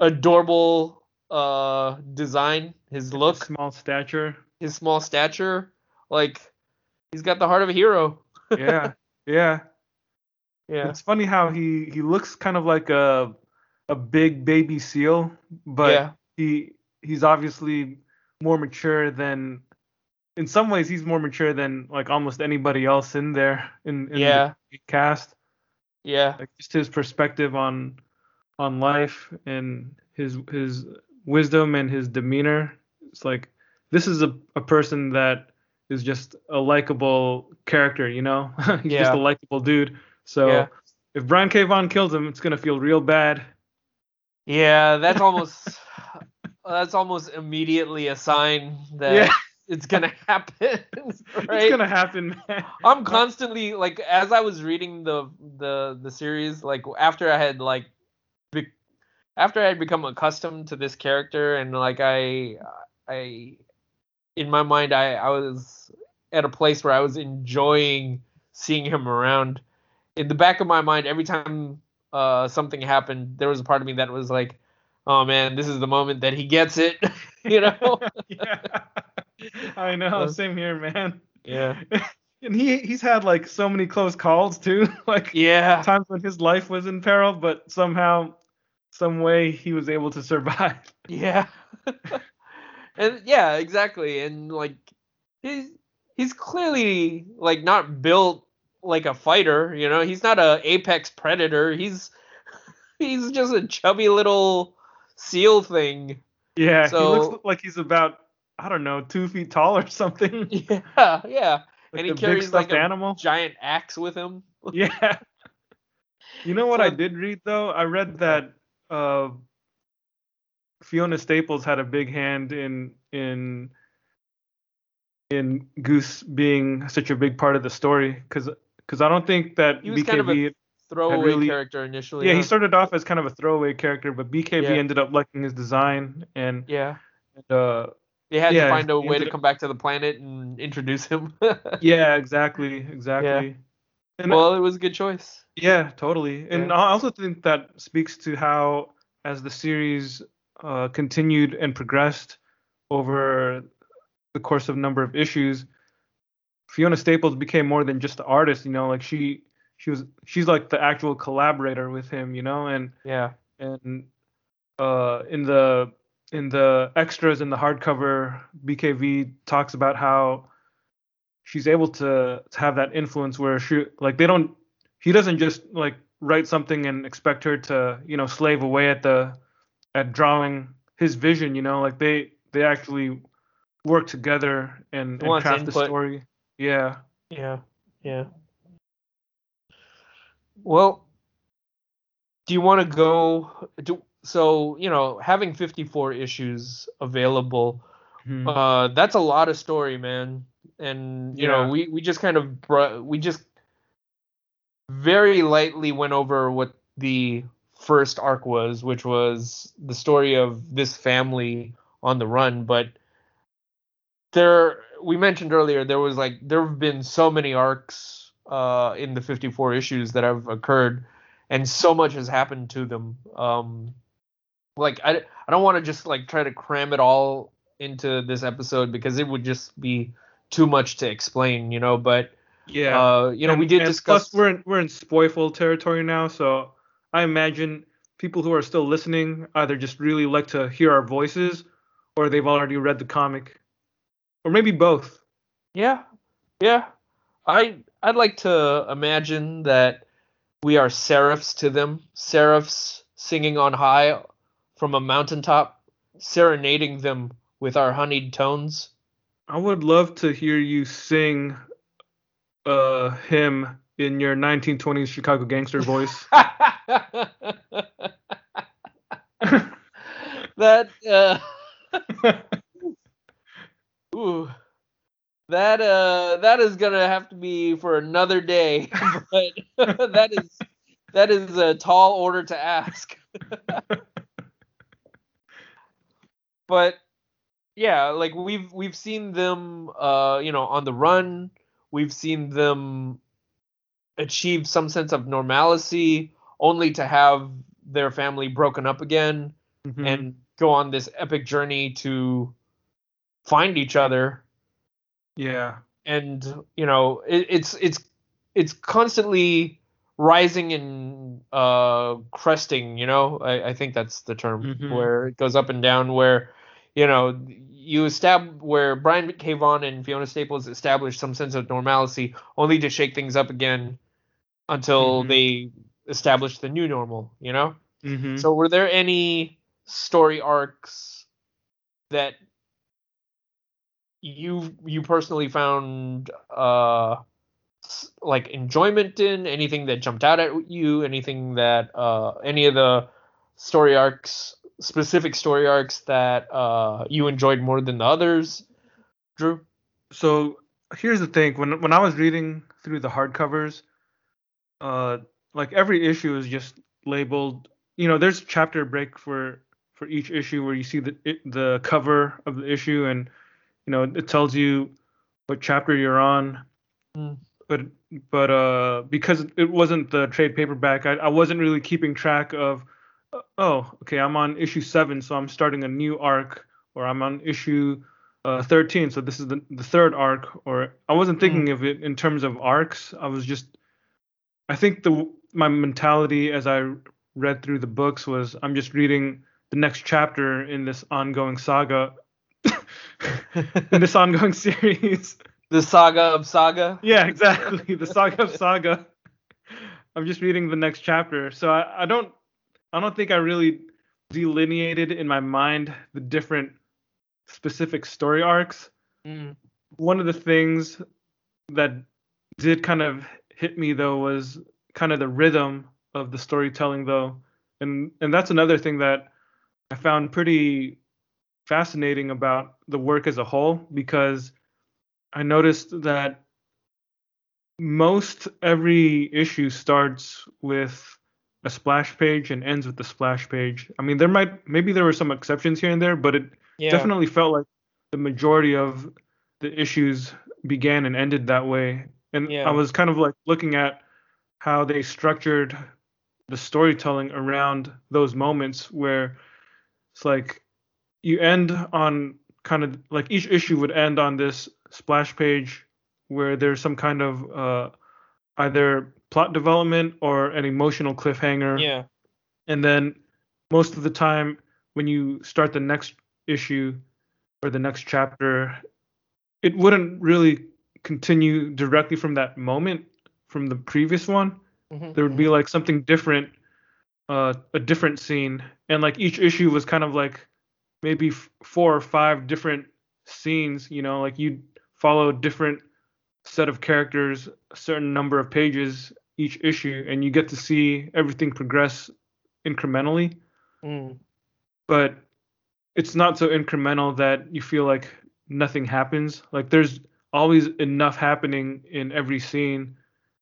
adorable uh design, his look, his small stature, his small stature, like he's got the heart of a hero. yeah. Yeah. Yeah. It's funny how he he looks kind of like a a big baby seal, but yeah. he he's obviously more mature than in some ways he's more mature than like almost anybody else in there in, in yeah. the cast. Yeah. Like just his perspective on on life and his his wisdom and his demeanor. It's like this is a, a person that is just a likable character, you know? he's yeah. just a likable dude. So yeah. if Brian K. Vaughan kills him, it's gonna feel real bad. Yeah, that's almost that's almost immediately a sign that yeah. it's gonna happen. Right? It's gonna happen, man. I'm constantly like as I was reading the the the series, like after I had like after I had become accustomed to this character and like I I in my mind I I was at a place where I was enjoying seeing him around in the back of my mind, every time uh, something happened, there was a part of me that was like, "Oh man, this is the moment that he gets it," you know? yeah, I know. Same here, man. Yeah. and he he's had like so many close calls too, like yeah, times when his life was in peril, but somehow, some way, he was able to survive. Yeah. and yeah, exactly, and like he's he's clearly like not built like a fighter, you know. He's not a apex predator. He's he's just a chubby little seal thing. Yeah, so, he looks like he's about I don't know two feet tall or something. Yeah, yeah. Like and he carries like a animal. giant axe with him. yeah. You know what so, I did read though? I read that uh, Fiona Staples had a big hand in in in Ghüs being such a big part of the story because because I don't think that he was BKV kind of a throwaway really, character initially. Yeah, huh? he started off as kind of a throwaway character, but BKV Yeah. ended up liking his design and yeah. and, uh They had Yeah, to find a way to come back to the planet and introduce him. yeah, exactly, exactly. And well, it was a good choice. yeah, totally. And Yeah. I also think that speaks to how as the series uh, continued and progressed over the course of a number of issues, Fiona Staples became more than just the artist, you know, like she she was she's like the actual collaborator with him, you know, and Yeah. and uh in the in the extras in the hardcover BKV talks about how she's able to, to have that influence where she like they don't he doesn't just like write something and expect her to you know slave away at the at drawing his vision you know like they they actually work together and, and craft the story yeah Yeah. Yeah. Well, do you want to go? Do, so you know, having 54 issues available, Mhm. uh, that's a lot of story, man. And you Yeah. know, we we just kind of br- we just very lightly went over what the first arc was, which was the story of this family on the run, but there we mentioned earlier there was like there have been so many arcs uh in the 54 issues that have occurred and so much has happened to them um like i, I don't want to just like try to cram it all into this episode because it would just be too much to explain you know but Yeah. uh you know we did discuss Plus, we're in we're in spoilful territory now, so I imagine people who are still listening either just really like to hear our voices, or they've already read the comic, or maybe both. Yeah, yeah. I I'd like to imagine that we are seraphs to them, seraphs singing on high from a mountaintop, serenading them with our honeyed tones. I would love to hear you sing a hymn in your 1920s Chicago gangster voice. that uh, ooh, that uh, that is gonna have to be for another day, but that is that is a tall order to ask. but yeah, like we've we've seen them, uh, you know, on the run. We've seen them achieve some sense of normalcy, only to have their family broken up again Mhm. and go on this epic journey to find each other yeah, and you know it, it's it's it's constantly rising and uh cresting you know i, I think that's the term Mhm. where it goes up and down where you know you establish where brian k vaughan and fiona staples establish some sense of normalcy only to shake things up again until Mhm. they establish the new normal you know? Hmm so were there any story arcs that you you personally found uh like enjoyment in? Anything that jumped out at you? Anything that uh any of the story arcs specific story arcs that uh you enjoyed more than the others drew? So here's the thing. When when i was reading through the hardcovers uh like every issue is just labeled you know there's chapter break for for each issue where you see the the cover of the issue and you know it tells you what chapter you're on. Mm. but but uh because it wasn't the trade paperback i, I wasn't really keeping track of oh okay i'm on issue 7 so i'm starting a new arc or i'm on issue uh, 13 so this is the, the third arc or i wasn't thinking of it in terms of arcs i was just i think the my mentality as i read through the books was i'm just reading the next chapter in this ongoing saga in this ongoing series. The saga of saga? Yeah exactly the saga of saga. I'm just reading the next chapter so I, I don't i don't think i really delineated in my mind the different specific story arcs Mm. one of the things that did kind of hit me though was kind of the rhythm of the storytelling though and and that's another thing that i found pretty fascinating about the work as a whole because i noticed that most every issue starts with a splash page and ends with the splash page i mean there might maybe there were some exceptions here and there but it yeah definitely felt like the majority of the issues began and ended that way. And Yeah. I was kind of like looking at how they structured the storytelling around those moments where it's like you end on kind of like each issue would end on this splash page where there's some kind of uh, either plot development or an emotional cliffhanger. Yeah. And then most of the time when you start the next issue or the next chapter it wouldn't really continue directly from that moment from the previous one. Mhm, there would be like something different uh a different scene. And like each issue was kind of like maybe f- four or five different scenes you know like you'd follow different set of characters, a certain number of pages each issue, and you get to see everything progress incrementally. Mm. But it's not so incremental that you feel like nothing happens. Like there's always enough happening in every scene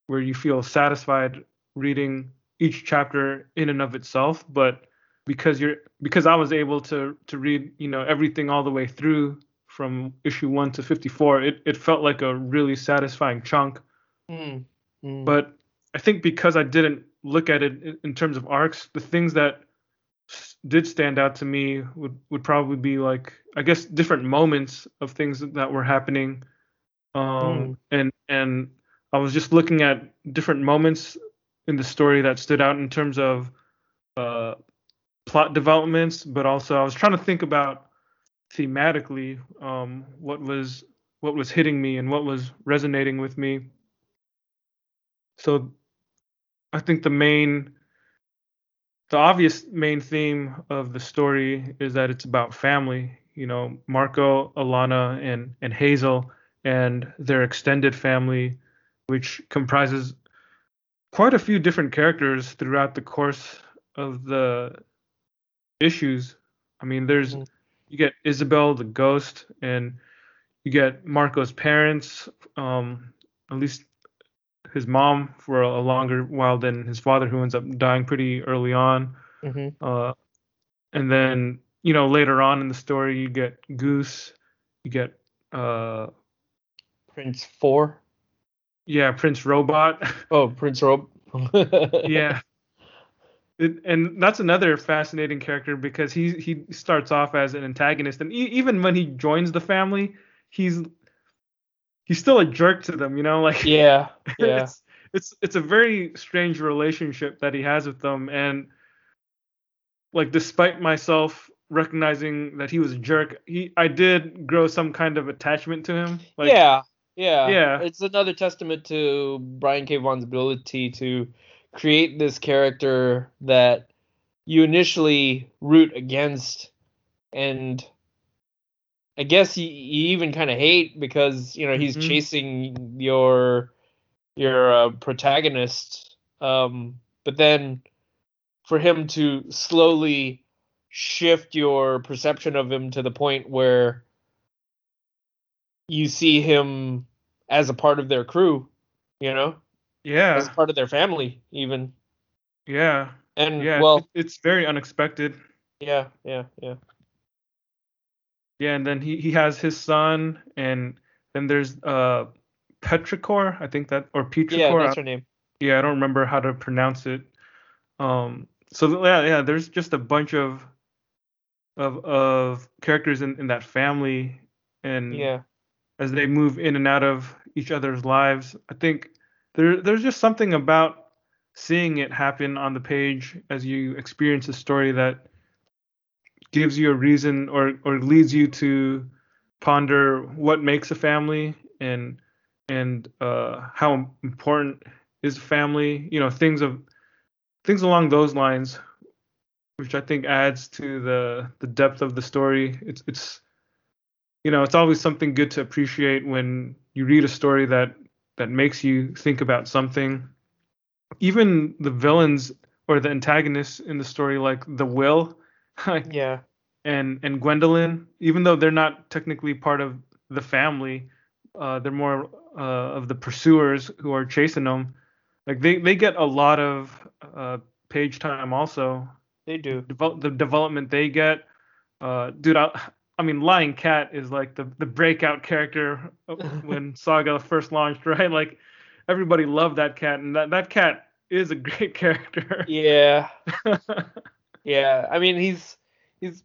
where you feel satisfied reading each chapter in and of itself, but because you're because I was able to to read, you know, everything all the way through from issue 1 to 54, it it felt like a really satisfying chunk. Mm. Mm. But I think because I didn't look at it in- terms of arcs, the things that did stand out to me would would probably be like I guess different moments of things that were happening um and and I was just looking at different moments in the story that stood out in terms of uh plot developments but also I was trying to think about thematically um what was what was hitting me and what was resonating with me so I think the main the obvious main theme of the story is that it's about family. You know, Marco, Alana, and and Hazel, and their extended family, which comprises quite a few different characters throughout the course of the issues. I mean, there's Mhm. You get Izabel the ghost, and you get Marco's parents. Um, at least his mom for a longer while than his father, who ends up dying pretty early on. Mm-hmm. Uh, and then you know later on in the story, you get Ghüs, you get uh, Prince Four. yeah Prince Robot, Oh, Prince Robe. yeah. It, and that's another fascinating character because he he starts off as an antagonist, and e- even when he joins the family, he's he's still a jerk to them, you know, like Yeah. Yeah. it's it's it's a very strange relationship that he has with them and like despite myself recognizing that he was a jerk he i did grow some kind of attachment to him like yeah. Yeah. Yeah. It's another testament to Brian K. Vaughan's ability to create this character that you initially root against. And I guess you, you even kind of hate because you know he's Mhm. chasing your your uh, protagonist. Um but then for him to slowly shift your perception of him to the point where you see him as a part of their crew, you know, yeah as part of their family, even. yeah And yeah well, it's very unexpected yeah, yeah, yeah, yeah and then he he has his son and then there's uh petrichor i think that or petrichor yeah. I- That's her name. yeah, I don't remember how to pronounce it. Um, so yeah, yeah, there's just a bunch of of of characters in, in that family, and Yeah, as they move in and out of each other's lives, I think there there's just something about seeing it happen on the page as you experience the story that gives you a reason or or leads you to ponder what makes a family and and uh, how important is family you know things of things along those lines which i think adds to the the depth of the story. It's it's you know it's always something good to appreciate when you read a story that that makes you think about something even the villains or the antagonists in the story like the will like yeah, and and Gwendolyn, even though they're not technically part of the family, uh, they're more uh, of the pursuers who are chasing them. Like they they get a lot of uh, page time also. they do. Devel- the development they get, uh, dude. I, I mean, Lying Cat is like the the breakout character when Saga first launched, right? Like everybody loved that cat, and that that cat is a great character. Yeah, yeah. I mean, he's he's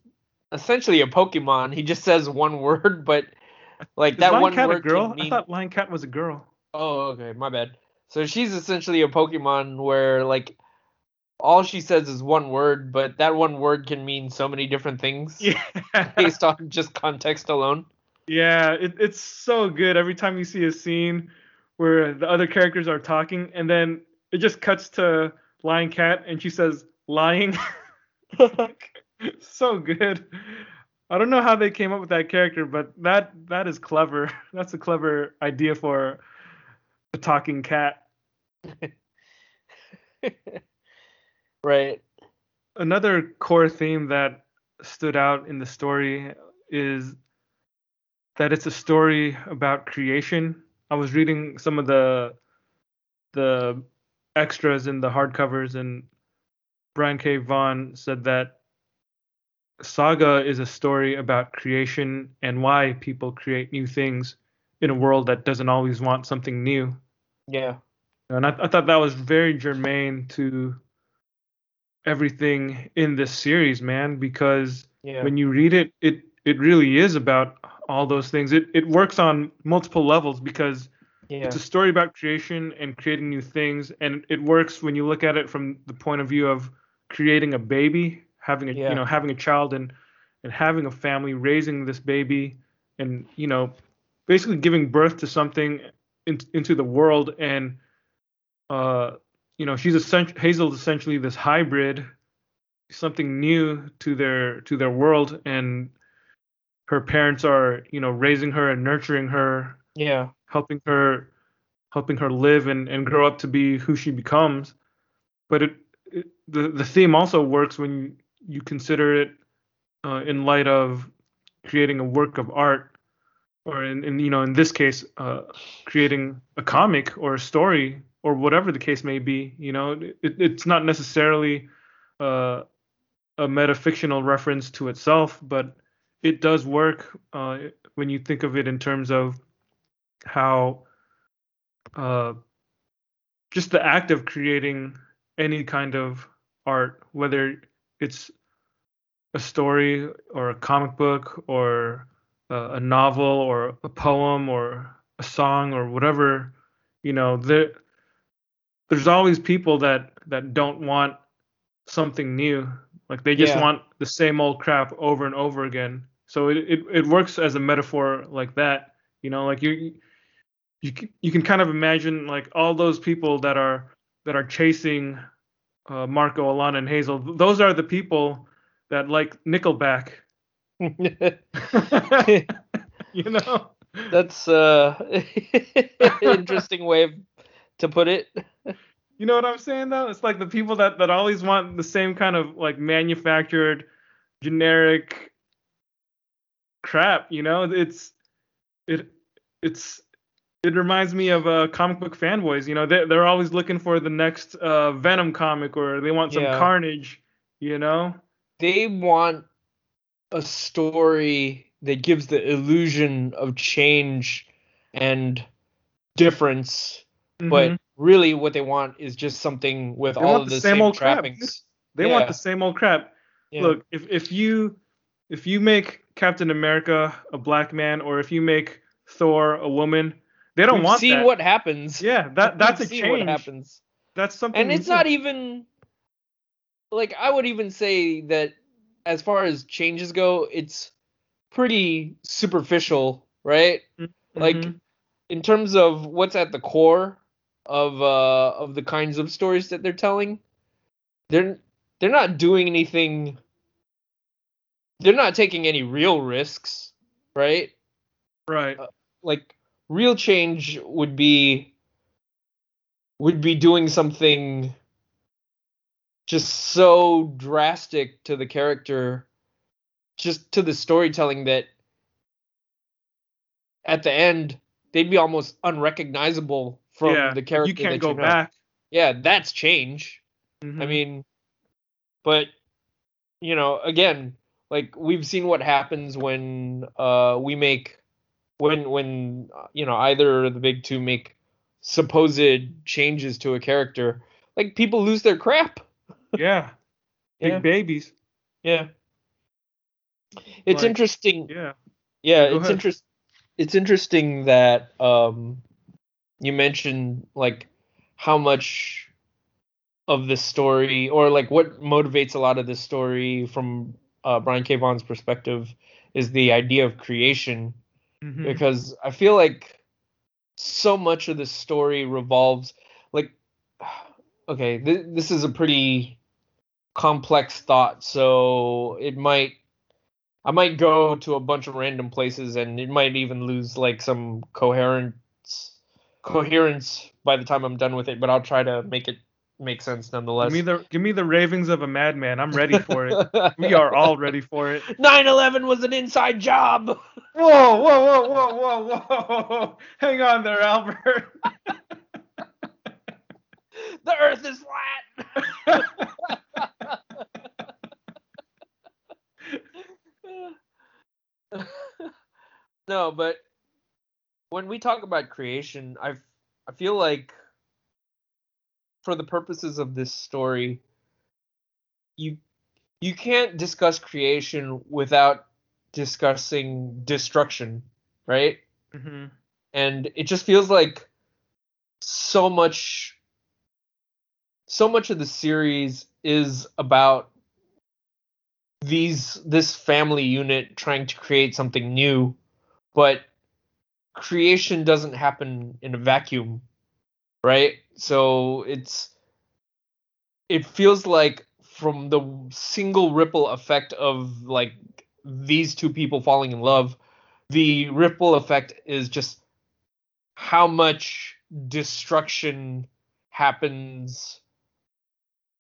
essentially a Pokemon. He just says one word, but like is that Lion one Cat a girl? mean. I thought Lying Cat was a girl. Oh, okay, my bad. So she's essentially a Pokemon where like all she says is one word, but that one word can mean so many different things Yeah. based on just context alone. Yeah, it, it's so good every time you see a scene where the other characters are talking and then it just cuts to Lying Cat and she says lying. so good. I don't know how they came up with that character, but that that is clever. That's a clever idea for a talking cat. Right. Another core theme that stood out in the story is that it's a story about creation. I was reading some of the the extras in the hardcovers and Brian K. Vaughan said that Saga is a story about creation and why people create new things in a world that doesn't always want something new. Yeah. And I, I thought that was very germane to everything in this series, man, because Yeah. when you read it, it it really is about all those things. It it works on multiple levels because yeah. it's a story about creation and creating new things, and it works when you look at it from the point of view of creating a baby, having a Yeah. you know having a child and and having a family, raising this baby, and you know basically giving birth to something in, into the world and uh you know she's essentially Hazel's essentially this hybrid something new to their to their world and her parents are you know raising her and nurturing her yeah. helping her helping her live and, and grow up to be who she becomes but it, it the the theme also works when you, you consider it uh, in light of creating a work of art or in, in you know in this case uh, creating a comic or a story or whatever the case may be you know it, it's not necessarily uh, a metafictional reference to itself but it does work uh, when you think of it in terms of how uh, just the act of creating any kind of art, whether it's a story or a comic book or uh, a novel or a poem or a song or whatever, you know, there there's always people that that don't want something new. Like they just Yeah. want the same old crap over and over again. So it, it it works as a metaphor like that. You know, like you you you can kind of imagine like all those people that are that are chasing uh, Marco, Alana, and Hazel. Those are the people that like Nickelback. you know. That's uh interesting way of, to put it. You know what I'm saying though? It's like the people that that always want the same kind of like manufactured, generic crap. You know, it's it it's it reminds me of uh, comic book fanboys. You know, they they're always looking for the next uh, Venom comic or they want some Yeah. Carnage. You know? They want a story that gives the illusion of change and difference, but Mhm. Really what they want is just something with They all of the the same same, old crap, trappings. they want the same old crap. Yeah. Look, if if you if you make Captain America a black man or if you make Thor a woman, they don't We've want that. what happens. yeah, that that's a We've seen what happens. That's something. and it's not even like I would even say that as far as changes go, it's pretty superficial, right? Like Mhm. in terms of what's at the core of uh of the kinds of stories that they're telling, they're they're not doing anything they're not taking any real risks, right? right. like real change would be would be doing something just so drastic to the character just to the storytelling that at the end they'd be almost unrecognizable from yeah, the character you can't that go you know. back. yeah that's change I Mhm. mean, but you know, again, like we've seen what happens when uh we make when when you know either of the big two make supposed changes to a character, like people lose their crap. yeah, big Yeah. babies. Yeah. It's Like, interesting. Yeah. Yeah, Go it's ahead. interest it's interesting that um you mentioned like how much of this story or like what motivates a lot of this story from uh Brian K. Vaughan's perspective is the idea of creation Mhm. because I feel like so much of the story revolves like okay, th- this is a pretty complex thought, so it might I might go to a bunch of random places and it might even lose like some coherence coherence by the time I'm done with it, but I'll try to make it make sense nonetheless. Give me the give me the ravings of a madman. I'm ready for it. we are all ready for it. 9/11 was an inside job. Whoa, whoa, whoa, whoa, whoa, whoa! Hang on there, Albert. the Earth is flat. no, but when we talk about creation, I I feel like for the purposes of this story, you you can't discuss creation without discussing destruction, right? hmm And it just feels like so much so much of the series is about these this family unit trying to create something new, but creation doesn't happen in a vacuum, right? So it's it feels like from the single ripple effect of like these two people falling in love, the ripple effect is just how much destruction happens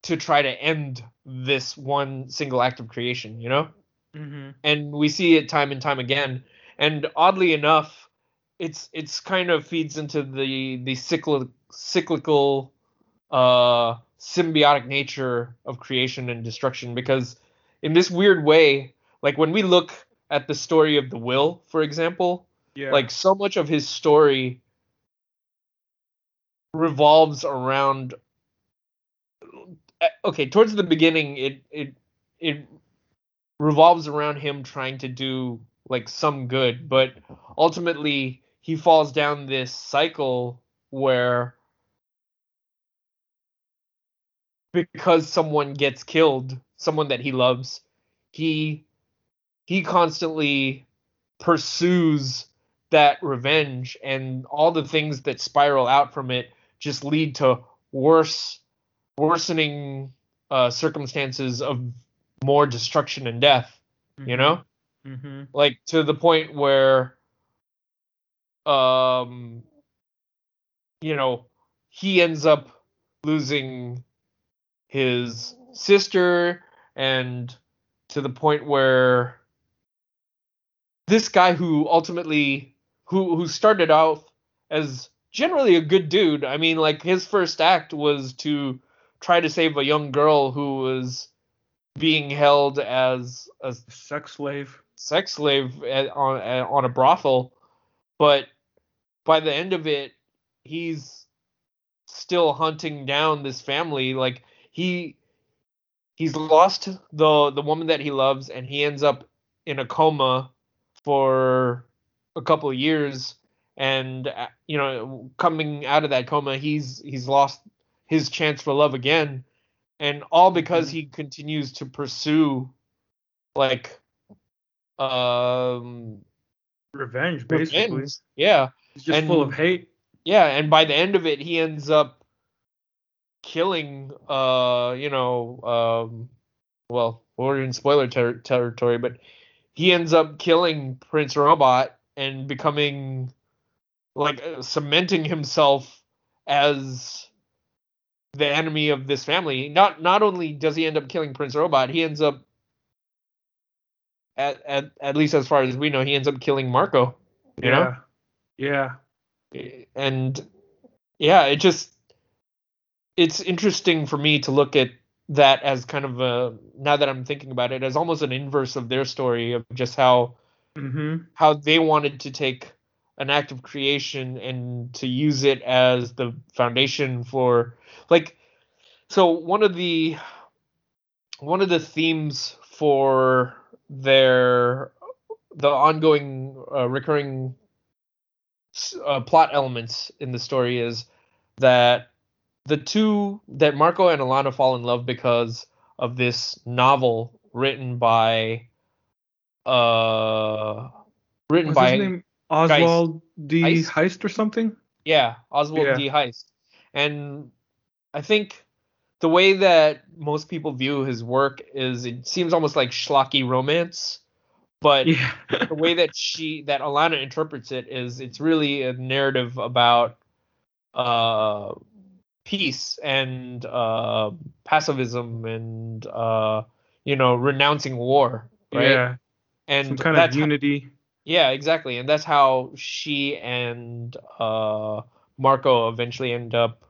to try to end this one single act of creation, you know? hmm And we see it time and time again. And oddly enough, it's it's kind of feeds into the the cyclical cyclical uh symbiotic nature of creation and destruction because in this weird way, like when we look at the story of the will, for example, Yeah. like so much of his story revolves around uh, okay towards the beginning it it it revolves around him trying to do like some good but ultimately he falls down this cycle where because someone gets killed someone that he loves he he constantly pursues that revenge and all the things that spiral out from it just lead to worse worsening uh, circumstances of more destruction and death you know? Hmm like to the point where um you know he ends up losing his sister and to the point where this guy who ultimately who who started out as generally a good dude i mean like his first act was to try to save a young girl who was being held as a Sex slave. sex slave at, on at, on a brothel, but by the end of it, he's still hunting down this family. Like he he's lost the the woman that he loves, and he ends up in a coma for a couple of years. And uh, you know, coming out of that coma, he's he's lost his chance for love again, and all because he continues to pursue like um Revenge, basically. revenge. Yeah, He's just full of hate. yeah, and by the end of it, he ends up killing. Uh, you know, um, well, we're in spoiler ter- territory, but he ends up killing Prince Robot and becoming like uh, cementing himself as the enemy of this family. Not not only does he end up killing Prince Robot, he ends up at at, at least as far as we know, he ends up killing Marco. You know? Yeah. And yeah it just it's interesting for me to look at that as kind of a now that i'm thinking about it as almost an inverse of their story of just how hmm how they wanted to take an act of creation and to use it as the foundation for like so one of the one of the themes for their the ongoing uh, recurring uh, plot elements in the story is that the two that Marco and Alana fall in love because of this novel written by uh written What's by his name? Oswald D. Heist? Heist? or something? yeah Oswald Yeah. D Heist and I think the way that most people view his work is it seems almost like schlocky romance but Yeah. the way that she that Alana interprets it is it's really a narrative about uh peace and uh pacifism and uh you know renouncing war right Yeah. and Some kind of unity. yeah exactly and that's how she and uh marco eventually end up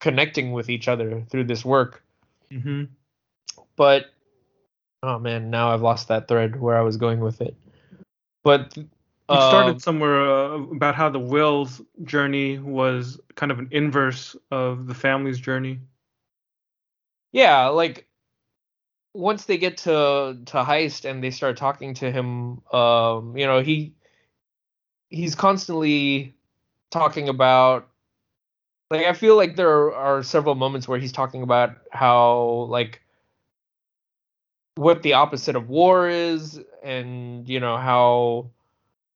connecting with each other through this work Mm-hmm. but oh man now i've lost that thread where i was going with it but You started um, somewhere uh, about how the Will's journey was kind of an inverse of the family's journey. yeah like once they get to to heist and they start talking to him um you know he he's constantly talking about like i feel like there are several moments where he's talking about how like what the opposite of war is and you know how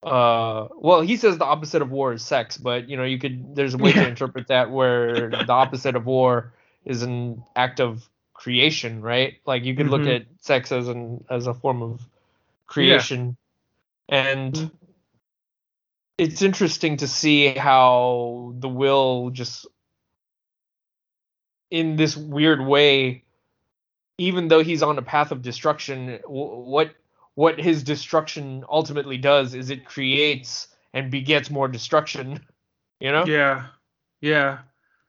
uh well he says the opposite of war is sex but you know you could there's a way to interpret that where the opposite of war is an act of creation right like you could look Mhm. at sex as an as a form of creation and Mhm. it's interesting to see how the will just in this weird way even though he's on a path of destruction what what his destruction ultimately does is it creates and begets more destruction you know Yeah. Yeah.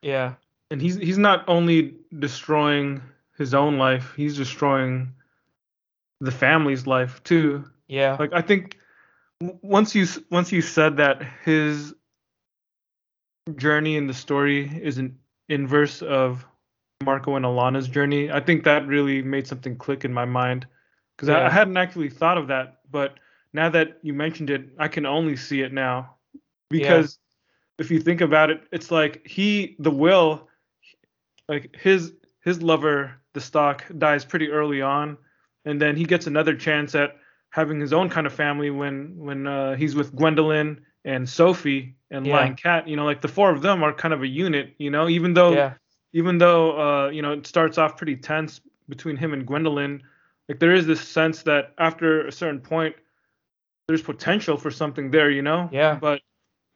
yeah And he's he's not only destroying his own life, he's destroying the family's life too. yeah Like I think once you once you said that his journey in the story is an inverse of Marco and Alana's journey, I think that really made something click in my mind. Because I, Yeah. I hadn't actually thought of that, but now that you mentioned it, I can only see it now. Because if you think about it, it's like he the will like his his lover the Stalk dies pretty early on and then he gets another chance at having his own kind of family when when uh, he's with Gwendolyn and Sophie and Yeah. Lying Cat. You know like the four of them are kind of a unit you know even though yeah even though uh, you know it starts off pretty tense between him and Gwendolyn, like there is this sense that after a certain point, there's potential for something there, you know. Yeah. But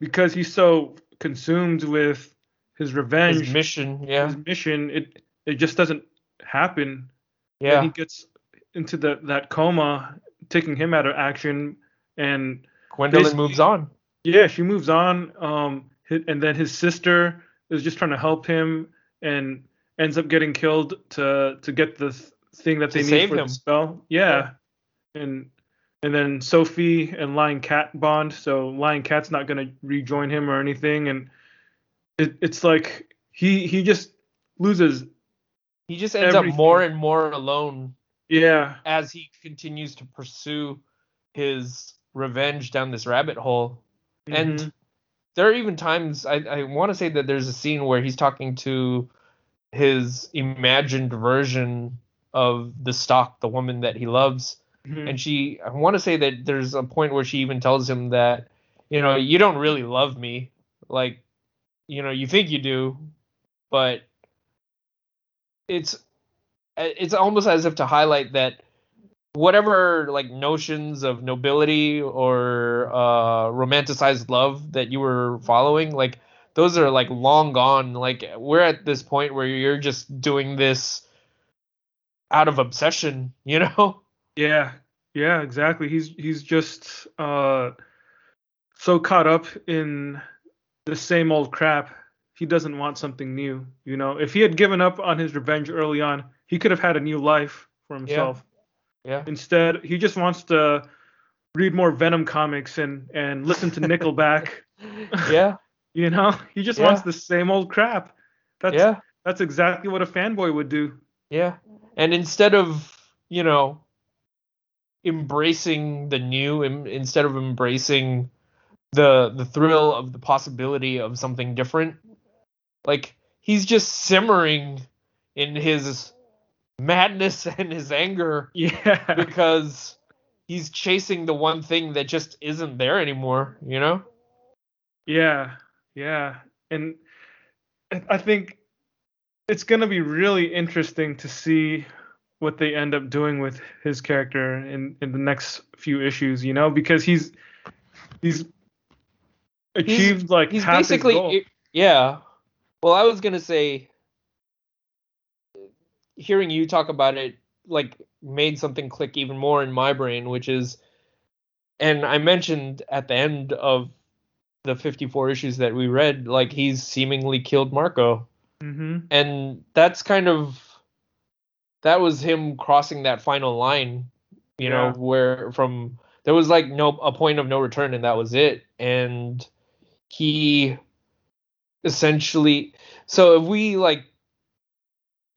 because he's so consumed with his revenge, his mission yeah his mission, it it just doesn't happen. yeah And he gets into the that coma, taking him out of action, and gwendolyn moves on yeah, she moves on. Um, and then his sister is just trying to help him, and ends up getting killed to to get the th- thing that they need for him. the spell. Yeah. and and then Sophie and Lying Cat bond. So Lying Cat's not gonna rejoin him or anything, and it, it's like he he just loses. he just ends up more and more alone Yeah, as he continues to pursue his revenge down this rabbit hole. And Mhm. There are even times I, I want to say that there's a scene where he's talking to his imagined version of the Stalk, the woman that he loves, Mhm. and she I want to say that there's a point where she even tells him that you know you don't really love me, like you know you think you do, but it's it's almost as if to highlight that whatever like notions of nobility or uh romanticized love that you were following like those are like long gone like we're at this point where you're just doing this out of obsession you know Yeah, yeah, exactly. He's he's just uh so caught up in the same old crap. He doesn't want something new. You know, if he had given up on his revenge early on, he could have had a new life for himself. yeah Instead, he just wants to read more Venom comics and and listen to Nickelback. yeah You know, he just Yeah. wants the same old crap. That's yeah that's exactly what a fanboy would do. yeah and instead of you know embracing the new em- instead of embracing the the thrill of the possibility of something different like he's just simmering in his madness and his anger Yeah. because he's chasing the one thing that just isn't there anymore you know Yeah, yeah, and I- think it's gonna be really interesting to see what they end up doing with his character in in the next few issues. You know, because he's he's achieved like he's half his basically it- Yeah. Well, I was gonna say, hearing you talk about it, like made something click even more in my brain, which is, and I mentioned at the end of the 54 issues that we read, like he's seemingly killed Marco, Mm-hmm. and that's kind of that was him crossing that final line, you know, where from there was like no a point of no return, and that was it, and he essentially so if we like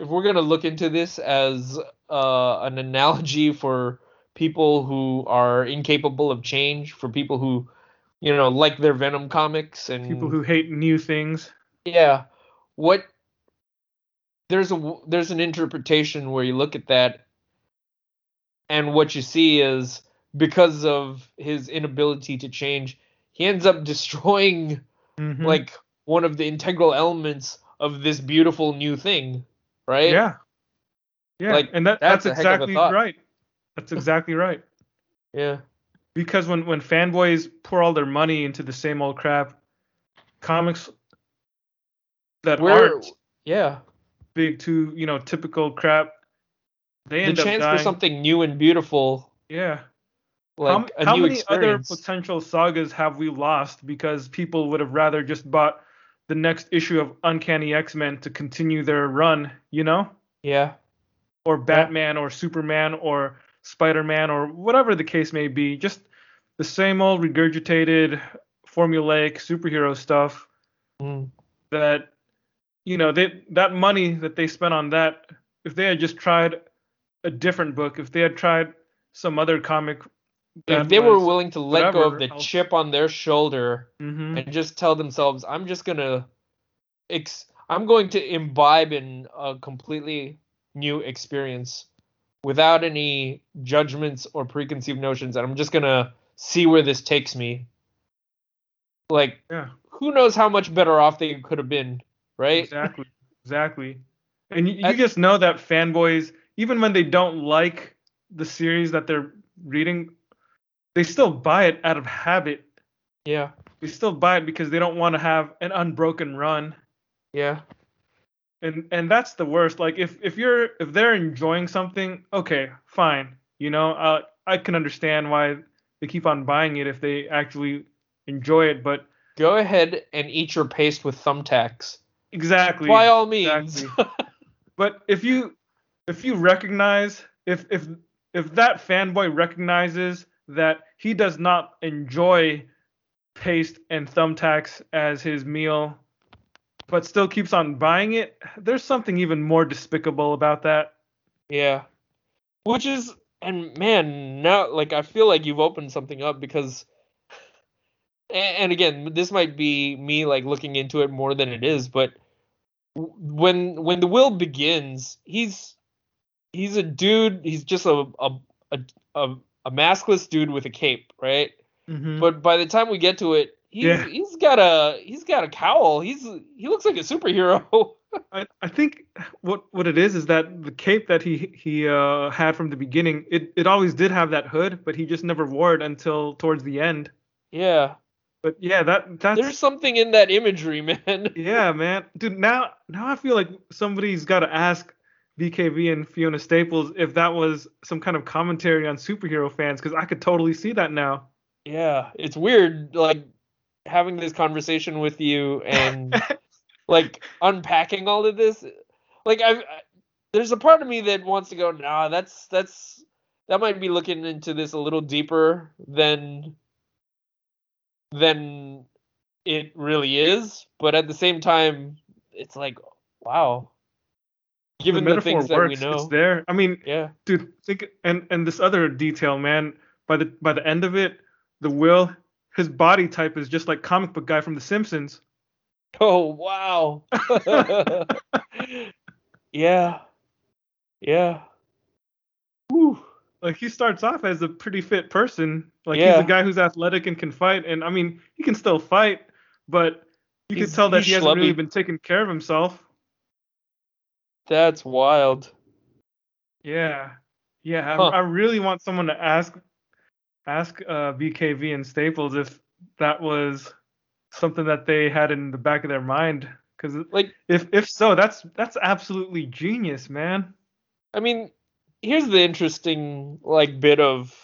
if we're going to look into this as uh, an analogy for people who are incapable of change for people who you know like their venom comics and People who hate new things. yeah what there's a there's an interpretation where you look at that and what you see is because of his inability to change he ends up destroying Mhm. like one of the integral elements of this beautiful new thing, right? yeah, yeah, Like, and that that's that's, a heck of a exactly right. That's exactly right. Yeah. Because when when fanboys pour all their money into the same old crap, comics that We're aren't yeah. big to you know typical crap, they The end up chance for something new and beautiful, yeah. like how, how many experience. other potential sagas have we lost because people would have rather just bought the next issue of Uncanny X-Men to continue their run, you know? yeah. Or Batman or Superman or Spider-Man or whatever the case may be, just the same old regurgitated formulaic superhero stuff Mm. that you know, they that money that they spent on that if they had just tried a different book, if they had tried some other comic If they were willing to let go of whatever the else. chip on their shoulder Mhm. and just tell themselves, I'm just gonna ex- I'm going to imbibe in a completely new experience without any judgments or preconceived notions, and I'm just gonna see where this takes me. Like, Yeah. who knows how much better off they could have been, right? Exactly. Exactly. And you, you just know that fanboys, even when they don't like the series that they're reading, they still buy it out of habit. Yeah, They still buy it because they don't want to have an unbroken run. yeah, And and that's the worst. Like if if you're if they're enjoying something, okay, fine. You know, uh, I can understand why they keep on buying it if they actually enjoy it. But Go ahead and eat your paste with thumbtacks. exactly. By all means. exactly. But if you if you recognize if if if that fanboy recognizes that he does not enjoy paste and thumbtacks as his meal, but still keeps on buying it, there's something even more despicable about that. Yeah. Which is and man, now like I feel like you've opened something up because and, again, this might be me like looking into it more than it is, but when when the will begins, he's he's a dude, he's just a a a, a, a maskless dude with a cape, right? Mm-hmm. But by the time we get to it, he's Yeah. he's got a he's got a cowl. He's he looks like a superhero. I, I think what what it is is that the cape that he he uh, had from the beginning, it, it always did have that hood, but he just never wore it until towards the end. yeah. But yeah, that that's There's something in that imagery, man. Yeah, man. Dude, now now I feel like somebody's got to ask BKV and Fiona Staples if that was some kind of commentary on superhero fans cuz I could totally see that now. Yeah, it's weird like having this conversation with you and like unpacking all of this. Like I've I, there's a part of me that wants to go, nah, that's that's that might be looking into this a little deeper than than it really is, but at the same time, it's like, wow. Given the, metaphor things that we know. It's there. I mean, Yeah. dude, think and and this other detail, man, by the by the end of it, the will his body type is just like comic book guy from The Simpsons. Oh wow. yeah. Yeah. Whew. Like he starts off as a pretty fit person. Like Yeah. he's a guy who's athletic and can fight. And I mean, he can still fight, but you He's- can tell that he hasn't really been taking care of himself. That's wild. Yeah, yeah. I- Huh. I, really want someone to ask ask uh, BKV and Staples if that was something that they had in the back of their mind. Because Like, if if so, that's that's absolutely genius, man. I mean, here's the interesting like bit of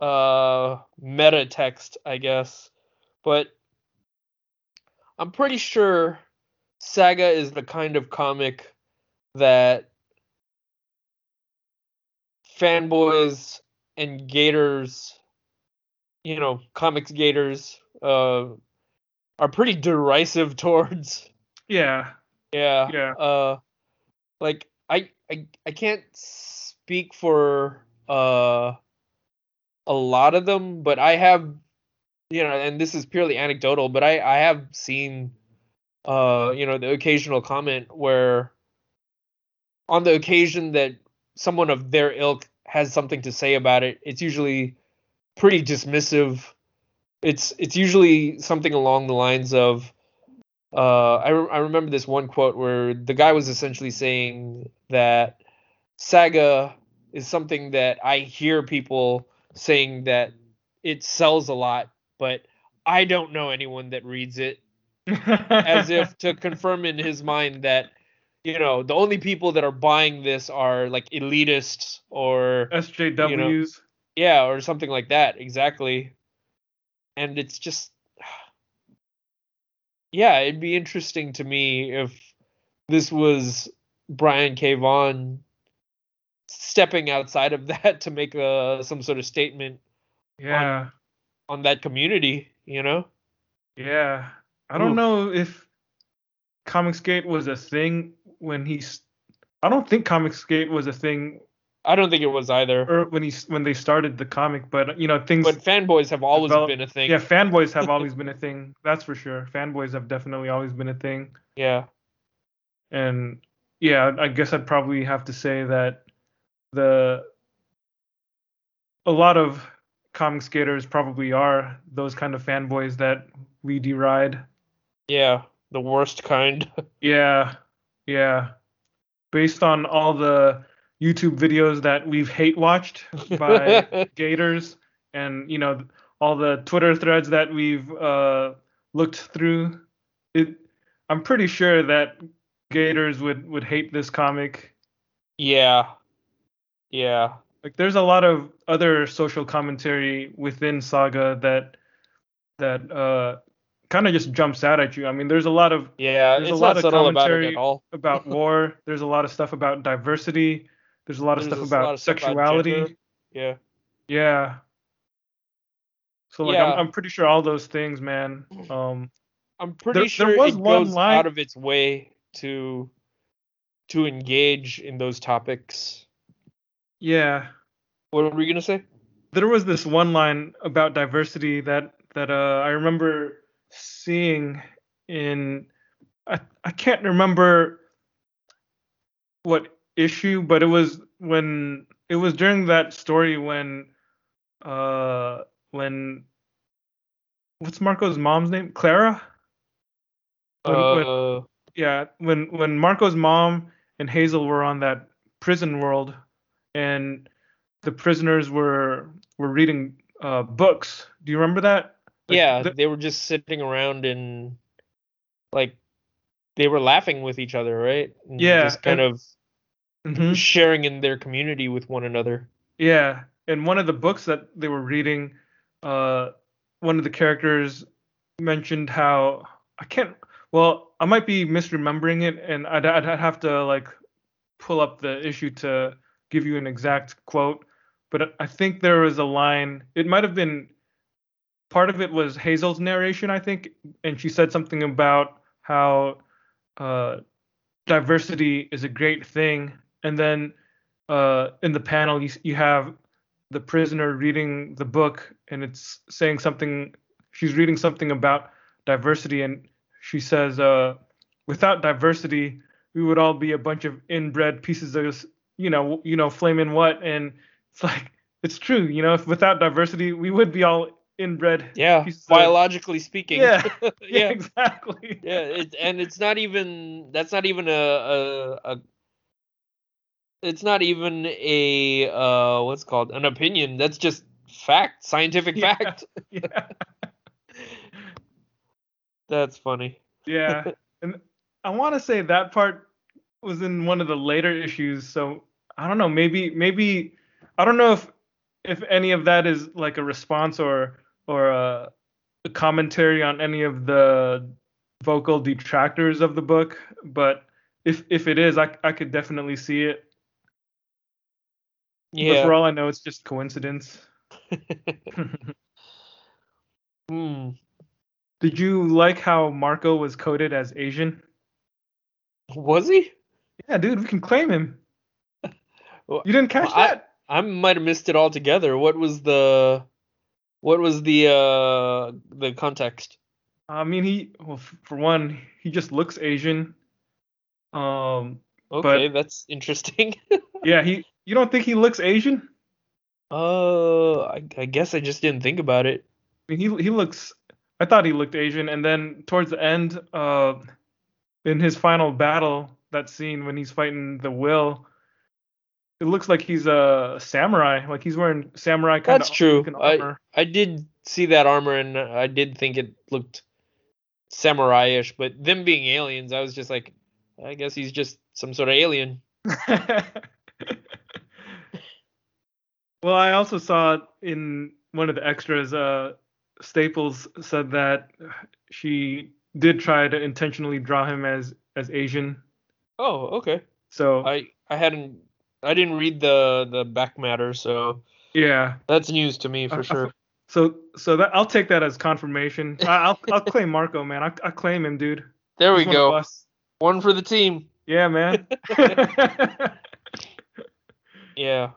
uh meta text, I guess. But I'm pretty sure Saga is the kind of comic that fanboys and gators, you know, comics gators, uh, are pretty derisive towards. Yeah, Yeah. Yeah. Uh, like I I I can't speak for uh a lot of them, but I have you know, and this is purely anecdotal, but I I have seen uh you know the occasional comment where on the occasion that someone of their ilk has something to say about it, it's usually pretty dismissive. It's it's usually something along the lines of uh, I, re- I remember this one quote where the guy was essentially saying that Saga is something that I hear people saying that it sells a lot, but I don't know anyone that reads it, as if to confirm in his mind that you know the only people that are buying this are like elitists or SJWs. yeah or something like that exactly and it's just yeah it'd be interesting to me if this was brian k vaughan stepping outside of that to make a, some sort of statement yeah, on that community you know yeah. I don't Oof. know if Comicsgate was a thing when he's. I don't think Comicsgate was a thing i don't think it was either or when he when they started the comic, but you know things. but fanboys have always develop- been a thing yeah, fanboys have always been a thing. That's for sure. Fanboys have definitely always been a thing. yeah and yeah, I guess I'd probably have to say that the a lot of comic skaters probably are those kind of fanboys that we deride. yeah the worst kind Yeah, yeah. Based on all the YouTube videos that we've hate watched by gators, and you know all the Twitter threads that we've uh, looked through, it. I'm pretty sure that gators would would hate this comic. yeah yeah like there's a lot of other social commentary within saga that that uh kind of just jumps out at you. I mean there's a lot of yeah There's a lot of about commentary all. about war. There's a lot of stuff about diversity. There's a lot of There's stuff about of stuff about sexuality. yeah. Yeah. So like Yeah. I'm, I'm pretty sure all those things man um I'm pretty There- sure there was it one goes line- out of its way to to engage in those topics. yeah. What were we gonna say? there was this one line about diversity that that uh, I remember seeing in I I can't remember what issue, but it was when it was during that story when uh when what's Marko's mom's name? Klara? When- when- Uh, yeah, when when Marko's mom and Hazel were on that prison world, and the prisoners were were reading uh, books. Do you remember that? Yeah, the- they were just sitting around and like they were laughing with each other, right? And Yeah, just kind and- of Mhm. sharing in their community with one another. Yeah, and one of the books that they were reading, uh, one of the characters mentioned how I can't. Well, I might be misremembering it, and I'd, I'd I'd have to like pull up the issue to give you an exact quote. But I think there was a line. It might have been part of it was Hazel's narration, I think, and she said something about how uh, diversity is a great thing, and then uh, in the panel you, you have the prisoner reading the book and it's saying something she's reading something about diversity and she says uh, without diversity we would all be a bunch of inbred pieces of you know you know flaming what? And it's like it's true you know if without diversity we would be all inbred Yeah, pieces of- biologically speaking. Yeah. yeah. yeah exactly yeah it, and it's not even that's not even a, a a it's not even a uh what's called an opinion that's just fact scientific Yeah. fact yeah That's funny. Yeah, and I want to say that part was in one of the later issues. So I don't know. Maybe maybe I don't know if if any of that is like a response or or a, a commentary on any of the vocal detractors of the book. But if if it is, I I could definitely see it. But Yeah. for all I know, it's just coincidence. Hmm. Did you like how Marko was coded as Asian? Was he? Yeah, dude, we can claim him. Well, You didn't catch I- that? I might have missed it altogether. What was the what was the uh the context? I mean, he well, for one, he just looks Asian. Um, Okay, that's interesting. yeah, he. You don't think he looks Asian? uh I, I guess I just didn't think about it. I mean, he he looks. I thought he looked Asian, and then towards the end, uh, in his final battle, that scene when he's fighting the Will, it looks like he's a samurai. Like he's wearing samurai kind That's of true. I armor. I did see that armor and I did think it looked samurai-ish, but them being aliens, I was just like, I guess he's just some sort of alien. well, I also saw in one of the extras, uh, Staples said that she did try to intentionally draw him as as Asian. Oh, okay. So I I hadn't I didn't read the the back matter, so yeah, that's news to me for I sure. so so that I'll take that as confirmation. I, I'll I'll claim Marko, man. I I claim him, dude. There we He's one go. One for the team. Yeah, man. Yeah.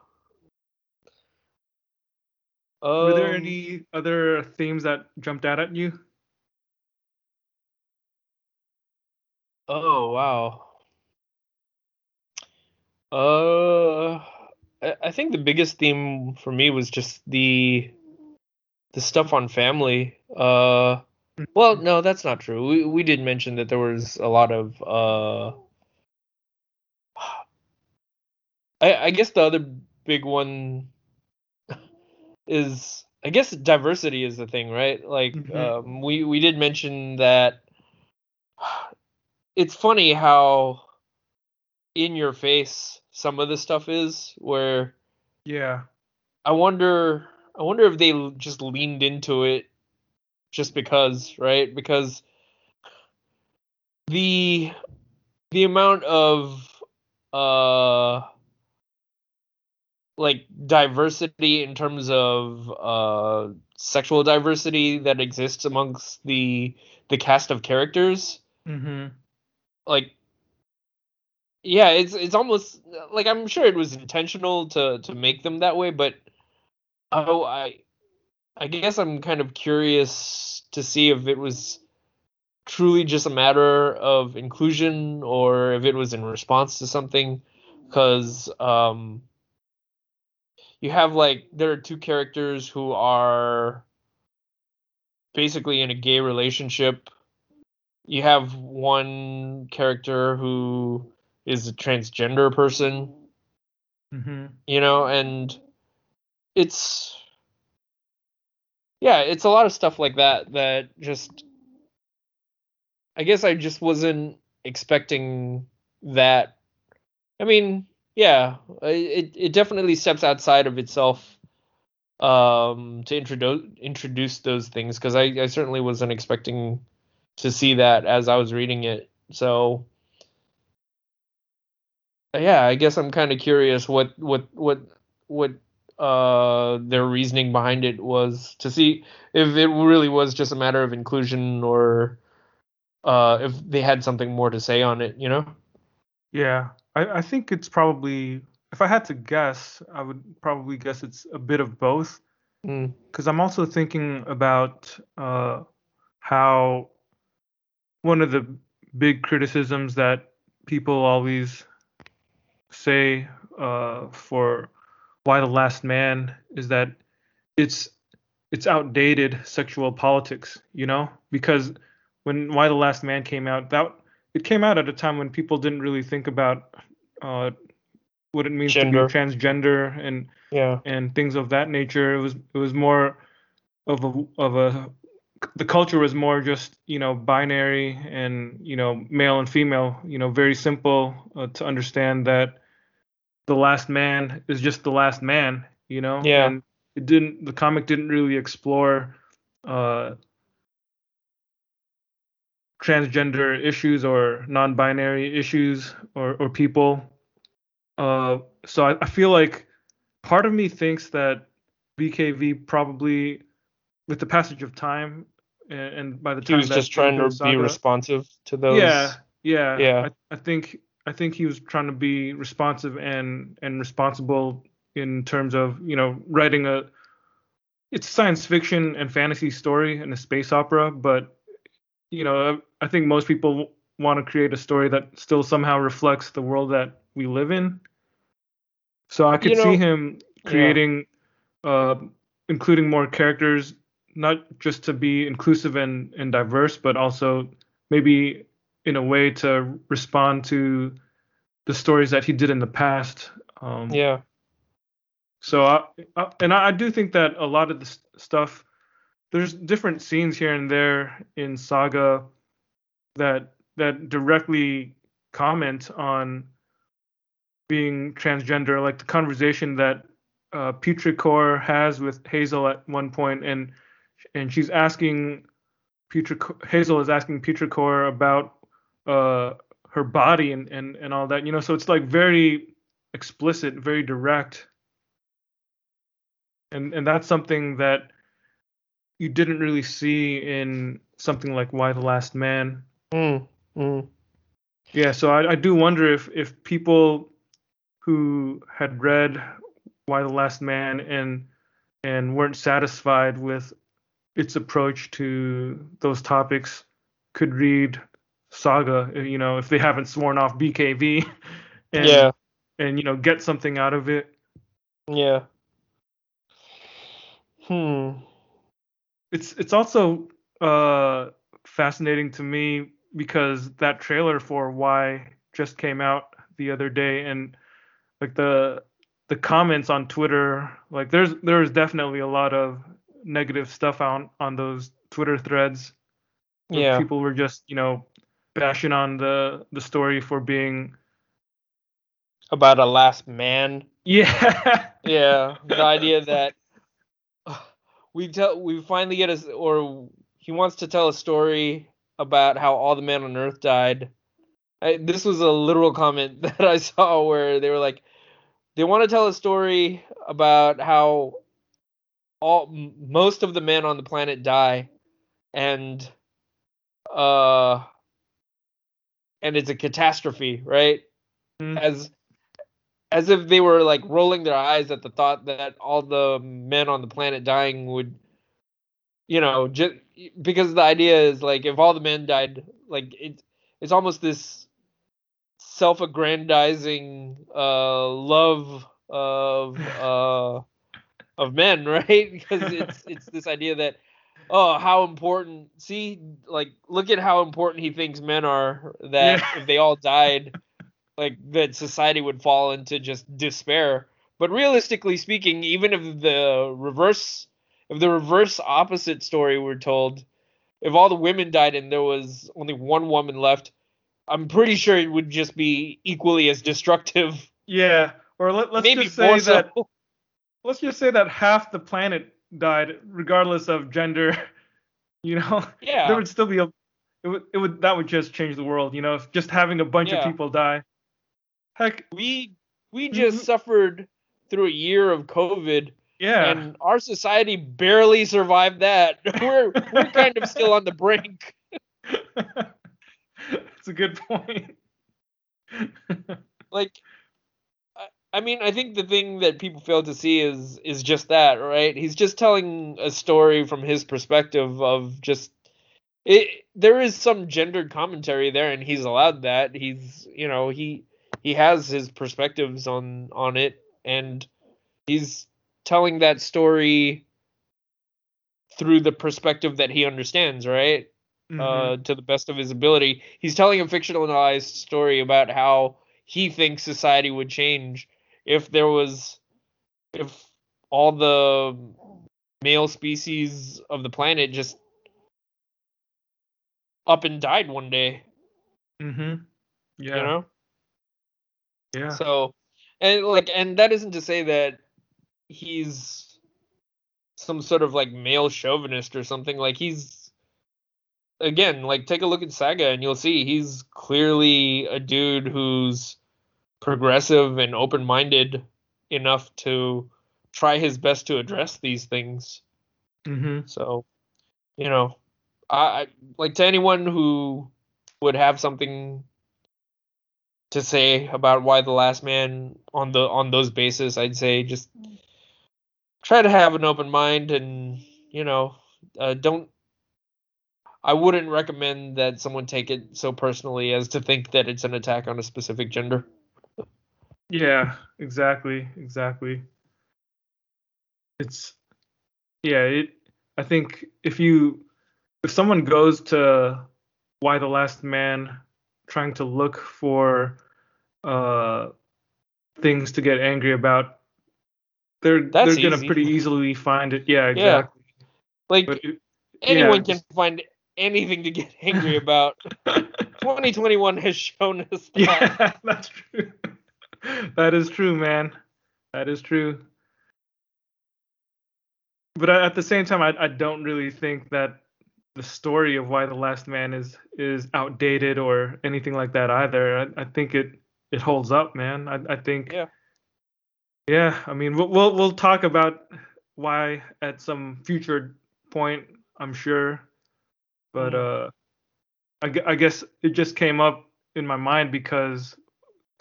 Were there Um, any other themes that jumped out at you? Oh wow. Uh, I, think the biggest theme for me was just the the stuff on family. Uh, well, no, that's not true. We we did mention that there was a lot of uh. I I guess the other big one is I guess diversity is the thing, right? Like Mhm. um, we we did mention that it's funny how in your face some of the stuff is where Yeah. I wonder I wonder if they just leaned into it just because, right? Because the the amount of uh like diversity in terms of uh sexual diversity that exists amongst the the cast of characters Mm-hmm. like yeah it's it's almost like i'm sure it was intentional to to make them that way but oh i i guess i'm kind of curious to see if it was truly just a matter of inclusion or if it was in response to something because um you have like there are two characters who are basically in a gay relationship. You have one character who is a transgender person, Mm-hmm. you know, and it's yeah, it's a lot of stuff like that that just I guess I just wasn't expecting that. I mean, yeah, it it definitely steps outside of itself um to introduce introduce those things because I, I certainly wasn't expecting to see that as I was reading it. So yeah, I guess I'm kind of curious what what what what uh their reasoning behind it was to see if it really was just a matter of inclusion or uh if they had something more to say on it, you know? Yeah, I, I think it's probably, if I had to guess, I would probably guess it's a bit of both. Mm. Because I'm also thinking about uh, how one of the big criticisms that people always say uh, for Y the Last Man is that it's it's outdated sexual politics, you know? Because when Y the Last Man came out, that it came out at a time when people didn't really think about uh, what it means Gender. to be transgender and Yeah. and things of that nature. It was it was more of a of a the culture was more just you know binary and you know male and female you know very simple uh, to understand that the last man is just the last man you know Yeah. and it didn't the comic didn't really explore uh transgender issues or non-binary issues or or people uh so I, I feel like part of me thinks that bkv probably with the passage of time and, and by the time He was just trying to Gundam be responsive to those. yeah, yeah, Yeah. I, I think I think he was trying to be responsive and and responsible in terms of you know writing a it's science fiction and fantasy story and a space opera, but you know I think most people want to create a story that still somehow reflects the world that we live in. So I could You know- see him Yeah. creating, uh, including more characters, not just to be inclusive and, and diverse, but also maybe in a way to respond to the stories that he did in the past. Um, Yeah. so I, I and I, I do think that a lot of the stuff there's different scenes here and there in Saga that that directly comment on being transgender, like the conversation that uh, has with Hazel at one point, and and she's asking Petrichor, Hazel is asking Petrichor about uh, her body and, and and all that, you know. So it's like very explicit, very direct and and that's something that you didn't really see in something like Y the Last Man. Mm, mm. Yeah, so I, I do wonder if if people who had read Y the Last Man and and weren't satisfied with its approach to those topics could read Saga, you know, if they haven't sworn off BKV and yeah. and you know get something out of it. Yeah. Hmm. it's it's also uh fascinating to me because that trailer for Y just came out the other day and like the the comments on Twitter like there's there's definitely a lot of negative stuff on on those Twitter threads Yeah. people were just you know bashing on the the story for being About a last man. yeah Yeah. The idea that we tell we finally get a or he wants to tell a story about how all the men on Earth died. I, this was a literal comment that I saw where they were like, they want to tell a story about how all m- most of the men on the planet die, and uh, and it's a catastrophe, right? Mhm. As as if they were like rolling their eyes at the thought that all the men on the planet dying would you know just because the idea is like if all the men died like it it's almost this self-aggrandizing uh love of uh of men right because it's it's this idea that oh how important see like look at how important he thinks men are that Yeah. if they all died like that society would fall into just despair. But realistically speaking even if the reverse if the reverse opposite story were told if all the women died and there was only one woman left i'm pretty sure it would just be equally as destructive. Yeah or let, let's maybe just say that so. let's just say that half the planet died regardless of gender you know? Yeah. There would still be a it would, it would that would just change the world you know if just having a bunch Yeah. of people die. Heck. We we just Mhm. suffered through a year of covid. Yeah. And our society barely survived that. We're we're kind of still on the brink. It's a good point. Like I, mean i think the thing that people fail to see is is just that right he's just telling a story from his perspective of just it there is some gendered commentary there and he's allowed that he's you know he he has his perspectives on on it and he's telling that story through the perspective that he understands right Mhm. uh, to the best of his ability. He's telling a fictionalized story about how he thinks society would change if there was, if all the male species of the planet just up and died one day. Mm-hmm. Yeah. You know. Yeah. So, and like, and that isn't to say that he's some sort of like male chauvinist or something. Like he's again, like take a look at Saga and you'll see he's clearly a dude who's progressive and open-minded enough to try his best to address these things. mm-hmm. So, you know, I, I like to anyone who would have something to say about Y the last man on the on those bases, I'd say just try to have an open mind and you know, uh, don't. I wouldn't recommend that someone take it so personally as to think that it's an attack on a specific gender. Yeah, exactly, exactly. It's yeah, it I think if you if someone goes to Y the last man trying to look for uh things to get angry about they're That's they're gonna pretty easily find it. Yeah, exactly. Yeah. Like it- anyone yeah, can find anything to get angry about. 2021 has shown us that. yeah, that's true. that is true, man. That is true. But at the same time, I, I don't really think that the story of Y the last man is is outdated or anything like that either. I, I think it it holds up, man. I, I think. Yeah. Yeah, I mean, we'll, we'll we'll talk about Y at some future point, I'm sure. But Mhm. uh, I, I guess it just came up in my mind because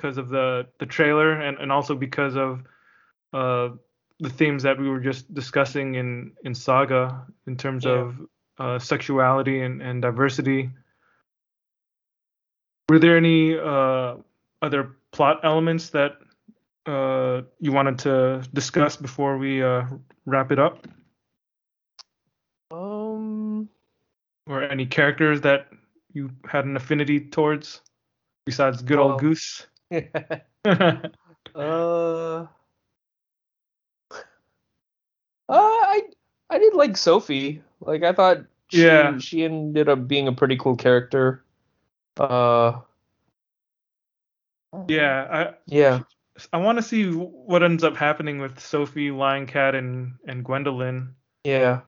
because of the the trailer and and also because of uh the themes that we were just discussing in in Saga in terms Yeah. of uh, sexuality and and diversity. Were there any uh other plot elements that uh you wanted to discuss before we uh wrap it up Um. or any characters that you had an affinity towards besides good Well- old Ghüs uh. Uh, I I did like Sophie. Like I thought she Yeah. she ended up being a pretty cool character. Uh yeah yeah. i i want to see what ends up happening with sophie Lying Cat and and gwendolyn Yeah.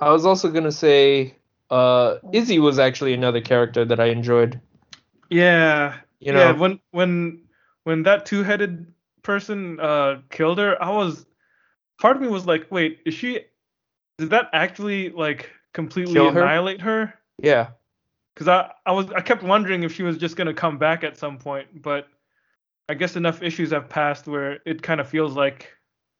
I was also gonna say uh Izzy was actually another character that I enjoyed. yeah You know yeah when when when that two-headed person uh killed her i was part of me was like wait is she did that actually like completely Kill her? annihilate her yeah. because I, I was I kept wondering if she was just gonna come back at some point, but I guess enough issues have passed where it kind of feels like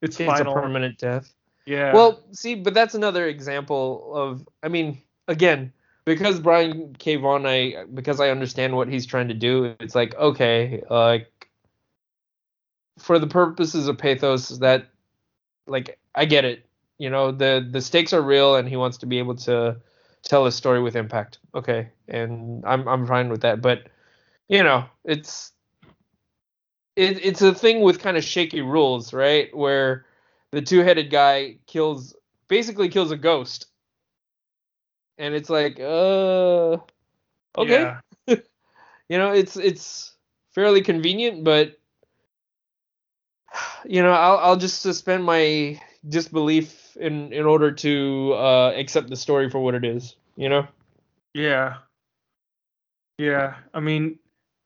it's, It's final. a permanent death. yeah. Well, see, but that's another example of I mean, again, because Brian K. Vaughan, I because I understand what he's trying to do, it's like, okay, like for the purposes of pathos, that like I get it. You know, the the stakes are real and he wants to be able to tell a story with impact. Okay. And I'm I'm fine with that. But you know, it's it, it's a thing with kind of shaky rules, right? Where the two-headed guy kills basically kills a ghost. And it's like, uh okay. Yeah. You know, it's it's fairly convenient, but you know, I'll I'll just suspend my disbelief in in order to uh accept the story for what it is, you know? Yeah. Yeah. I mean,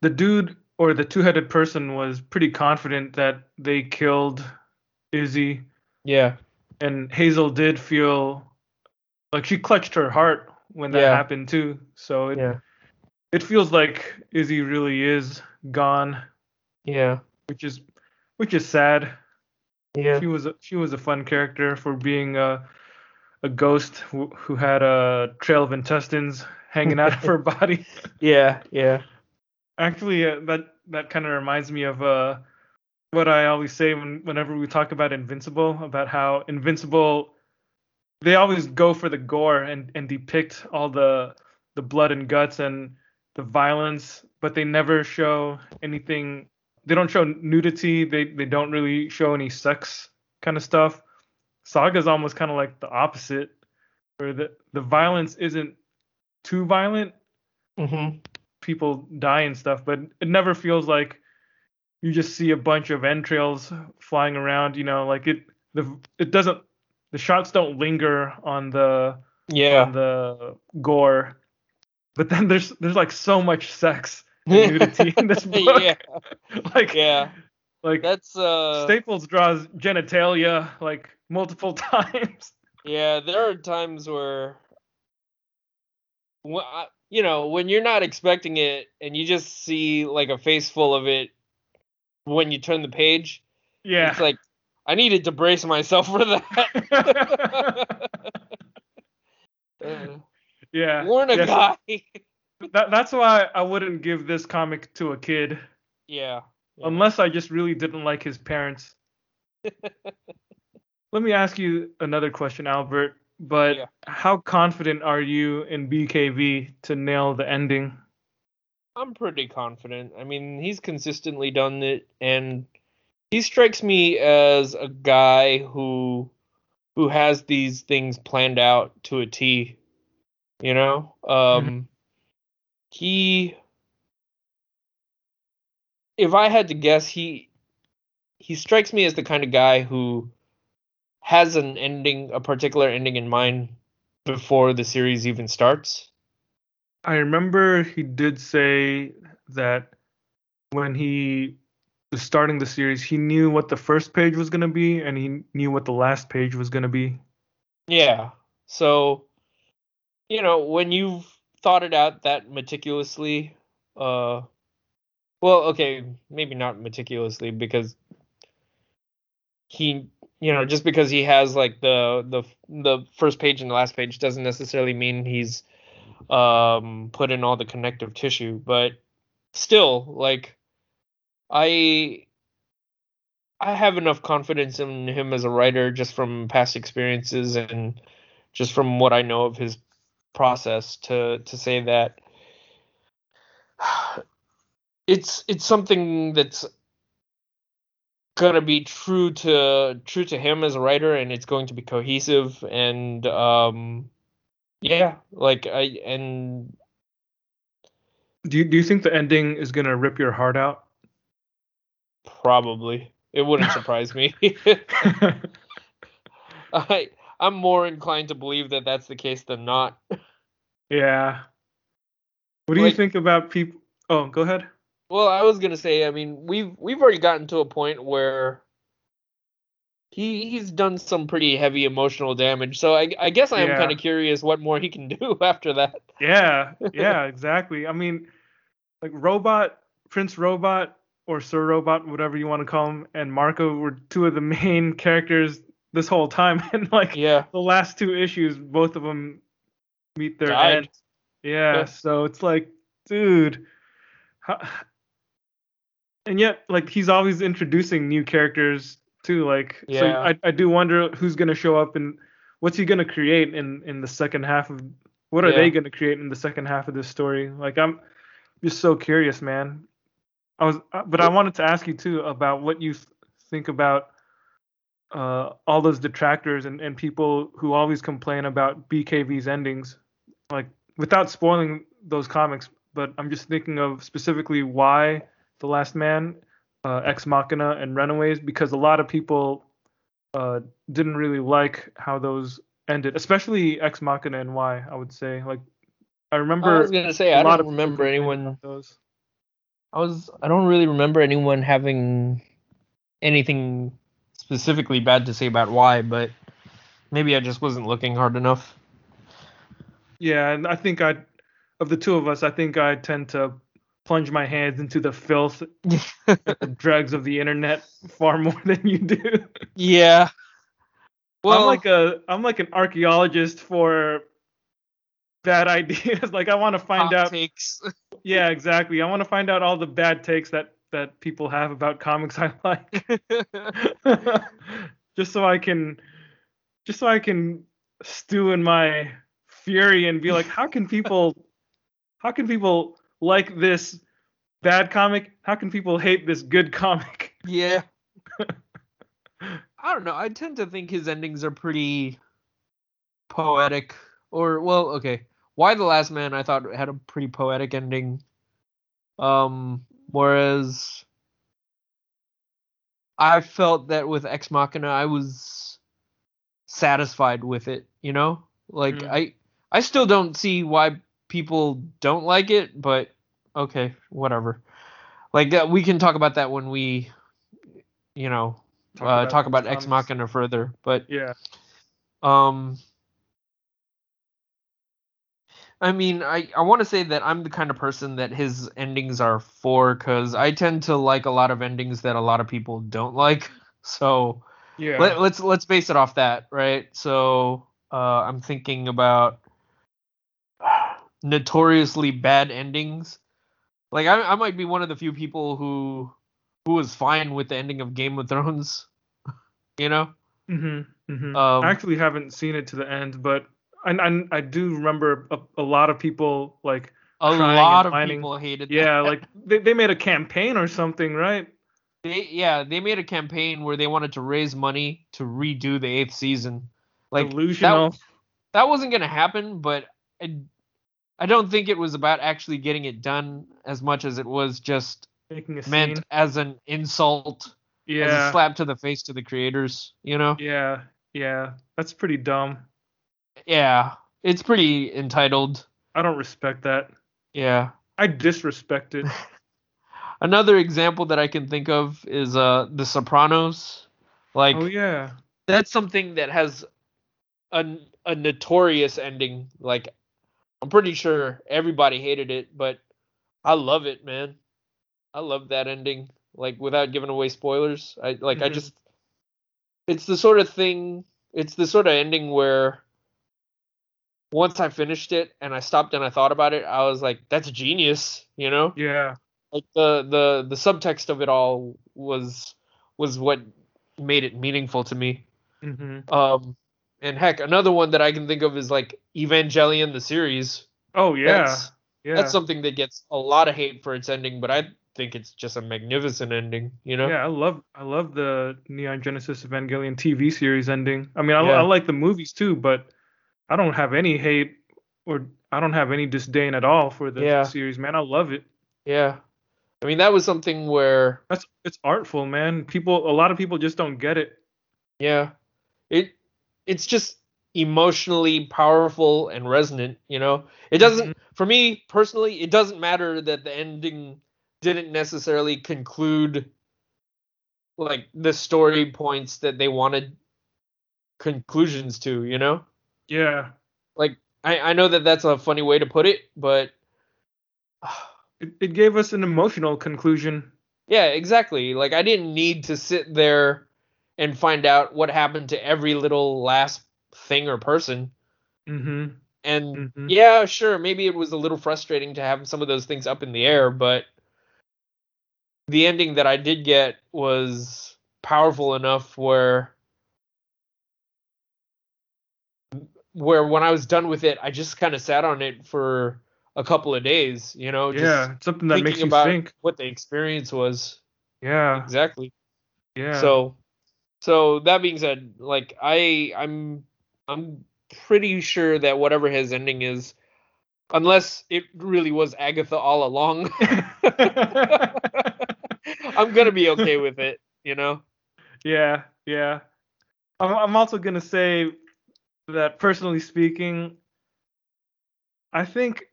the dude or the two-headed person was pretty confident that they killed Izzy, Yeah. and Hazel did feel like she clutched her heart when that Yeah. happened too. So it Yeah. it feels like Izzy really is gone, Yeah. which is which is sad. Yeah. She was a, she was a fun character for being a a ghost who, who had a trail of intestines hanging out of her body. Yeah. Yeah. Actually, uh, that that kind of reminds me of uh what I always say when, whenever we talk about Invincible, about how Invincible they always go for the gore and and depict all the the blood and guts and the violence, but they never show anything. They don't show nudity. They they don't really show any sex kind of stuff. Saga's almost kind of like the opposite, where the the violence isn't too violent. Mm-hmm. People die and stuff, but it never feels like you just see a bunch of entrails flying around. You know, like it the it doesn't the shots don't linger on the Yeah. on the gore, but then there's there's like so much sex and nudity in this book. yeah. like Yeah. like That's uh. Staples draws genitalia like multiple times. Yeah, there are times where, I- you know, when you're not expecting it and you just see like a face full of it when you turn the page, Yeah. it's like I needed to brace myself for that. Uh, yeah. warn a Yes, guy. That, that's why I wouldn't give this comic to a kid yeah. yeah. unless I just really didn't like his parents. Let me ask you another question, Albert. But Yeah. how confident are you in BKV to nail the ending? I'm pretty confident. I mean, he's consistently done it, and he strikes me as a guy who who has these things planned out to a T. You know, um, he. If I had to guess, he he strikes me as the kind of guy who has an ending, a particular ending in mind before the series even starts. I remember he did say that when he starting the series, he knew what the first page was going to be and he knew what the last page was going to be. Yeah. So, you know, when you've thought it out that meticulously, uh, well, okay, maybe not meticulously because he, you know, just because he has like the the the first page and the last page doesn't necessarily mean he's um put in all the connective tissue, but still, like, I I have enough confidence in him as a writer just from past experiences and just from what I know of his process to to say that it's it's something that's gonna be true to true to him as a writer and it's going to be cohesive and um yeah like I and Do you, do you think the ending is to rip your heart out? Probably it wouldn't surprise me I I'm more inclined to believe that that's the case than not yeah. What do you think about people? Oh, go ahead. Well, I was gonna say, I mean, we've we've already gotten to a point where he he's done some pretty heavy emotional damage. So I I guess I am Yeah. kind of curious what more he can do after that. Yeah, yeah, exactly. I mean, like Robot, Prince Robot, or Sir Robot, whatever you want to call him, and Marko were two of the main characters this whole time, and like Yeah, the last two issues, both of them meet their Died. end. Yeah, Yeah. so it's like, dude, how, and yet like he's always introducing new characters too. Like, so Yeah. I I do wonder who's gonna show up and what's he gonna create in in the second half of what are Yeah. they gonna create in the second half of this story? Like, I'm just so curious, man. I was, uh, but I wanted to ask you too about what you think about uh, all those detractors and, and people who always complain about BKV's endings, like without spoiling those comics. But I'm just thinking of specifically Y The Last Man, uh, Ex Machina, and Runaways, because a lot of people uh, didn't really like how those ended, especially Ex Machina and Y I would say. Like, I remember I was gonna say I don't remember anyone. those. I was I don't really remember anyone having anything specifically bad to say about Y, but maybe I just wasn't looking hard enough. Yeah, and I think I, of the two of us, I think I tend to plunge my hands into the filth, the dregs of the internet far more than you do. yeah. Well, I'm like a, I'm like an archaeologist for bad ideas. like I want to find hot out. takes. Yeah, exactly. I want to find out all the bad takes that that people have about comics I like, just so I can, just so I can stew in my fury and be like, how can people, how can people like this bad comic? How can people hate this good comic? Yeah. I don't know. I tend to think his endings are pretty poetic. Or well, okay. Y the Last Man I thought had a pretty poetic ending. Um, whereas I felt that with Ex Machina I was satisfied with it, you know? Like Mm. I I still don't see why people don't like it, but okay, whatever. Like uh, we can talk about that when we you know, Talk uh, about talk about Ex. Machina further, but Yeah. um, I mean, I, I want to say that I'm the kind of person that his endings are for because I tend to like a lot of endings that a lot of people don't like. So Yeah. let, let's let's base it off that, right? So uh, I'm thinking about notoriously bad endings. Like I, I might be one of the few people who who was fine with the ending of Game of Thrones. You know? Mm-hmm, mm-hmm. Um, I actually haven't seen it to the end, but I I, I do remember a, a lot of people like A lot of whining. people hated that. yeah like they, they made a campaign or something, right? They yeah, they made a campaign where they wanted to raise money to redo the eighth season. Like Delusional. that, that wasn't gonna happen, but I, I don't think it was about actually getting it done as much as it was just making a meant scene. as an insult, as a Yeah. slap to the face to the creators. You know? Yeah. Yeah. That's pretty dumb. Yeah, it's pretty entitled. I don't respect that. Yeah. I disrespect it. Another example that I can think of is uh The Sopranos. Like oh yeah. that's something that has a a notorious ending. Like I'm pretty sure everybody hated it, but I love it, man. I love that ending. Like without giving away spoilers, I like I Mhm. just it's the sort of thing it's the sort of ending where once I finished it and I stopped and I thought about it, I was like that's genius, you know? Yeah. Like the the the subtext of it all was was what made it meaningful to me. Mm-hmm. Um, and heck, another one that I can think of is like Evangelion the series. Oh yeah. That's, yeah. that's something that gets a lot of hate for its ending, but I think it's just a magnificent ending. You know? Yeah, I love I love the Neon Genesis Evangelion TV series ending. I mean, I, Yeah. I like the movies too, but I don't have any hate or I don't have any disdain at all for the Yeah. series, man. I love it. Yeah. I mean, that was something where, That's it's artful, man. People, a lot of people just don't get it. yeah, it it's just emotionally powerful and resonant. You know, it doesn't. Mm-hmm. For me personally, it doesn't matter that the ending didn't necessarily conclude like the story points that they wanted conclusions to. You know. Yeah, like I, I know that that's a funny way to put it, but it, it gave us an emotional conclusion. yeah, exactly. Like I didn't need to sit there and find out what happened to every little last thing or person. Mm-hmm. And Mhm. yeah, sure, maybe it was a little frustrating to have some of those things up in the air, but the ending that I did get was powerful enough where where when I was done with it, I just kind of sat on it for a couple of days, you know, just Yeah, something that makes you about think. what the experience was. Yeah, Exactly. yeah. So so that being said, like I I'm I'm pretty sure that whatever his ending is unless it really was Agatha all along, I'm going to be okay with it, you know. Yeah, yeah. I'm, I'm also gonna say that personally speaking, I think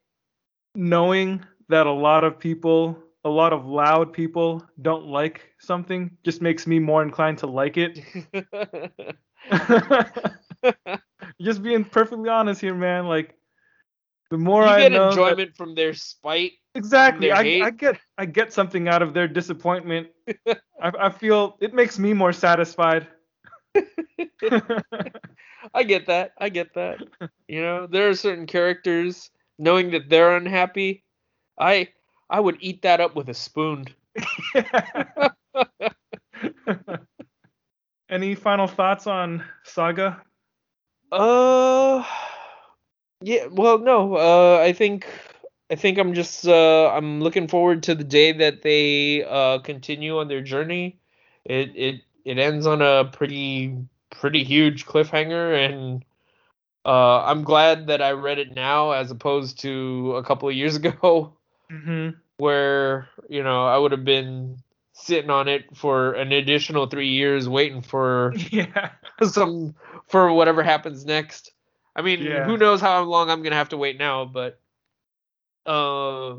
knowing that a lot of people, a lot of loud people don't like something just makes me more inclined to like it. just being perfectly honest here, man. Like the more you I get know that- enjoyment from their spite. exactly, their I. I get I get something out of their disappointment. I, I feel it makes me more satisfied. I get that. I get that. You know, there are certain characters knowing that they're unhappy. I I would eat that up with a spoon. Any final thoughts on Saga? Uh, yeah. Well, no. Uh, I think I think I'm just uh I'm looking forward to the day that they uh continue on their journey. It it it ends on a pretty pretty huge cliffhanger, and Uh, I'm glad that I read it now as opposed to a couple of years ago, Mm-hmm. where you know I would have been sitting on it for an additional three years waiting for Yeah. some for whatever happens next. I mean, Yeah. who knows how long I'm gonna have to wait now, but uh,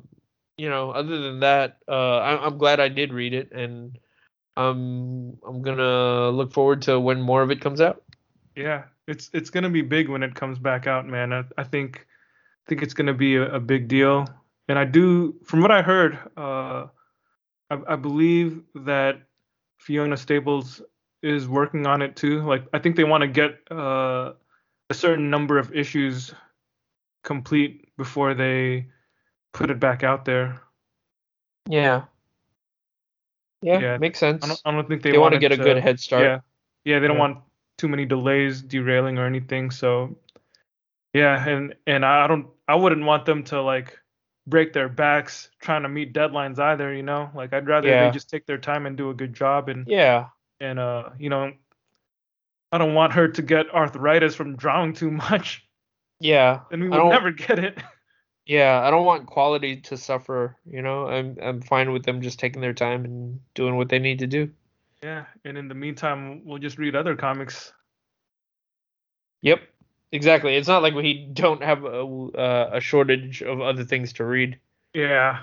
you know, other than that, uh, I, I'm glad I did read it, and um, I'm gonna look forward to when more of it comes out. Yeah, it's it's gonna be big when it comes back out, man. I, I think I think it's gonna be a, a big deal, and I do, from what I heard, uh, I, I believe that Fiona Staples is working on it too. Like, I think they want to get uh, a certain number of issues complete before they put it back out there. Yeah. Yeah, Yeah, makes sense. I don't, I don't think they, they want to get a good head start. Yeah, yeah, they don't Yeah. want too many delays, derailing or anything. So, yeah, and and I don't, I wouldn't want them to like break their backs trying to meet deadlines either. You know, like I'd rather Yeah. they just take their time and do a good job and Yeah. and uh, you know, I don't want her to get arthritis from drawing too much, Yeah. and we would never get it. Yeah, I don't want quality to suffer, you know. I'm I'm fine with them just taking their time and doing what they need to do. Yeah, and in the meantime, we'll just read other comics. Yep. Exactly. It's not like we don't have a, uh, a shortage of other things to read. Yeah.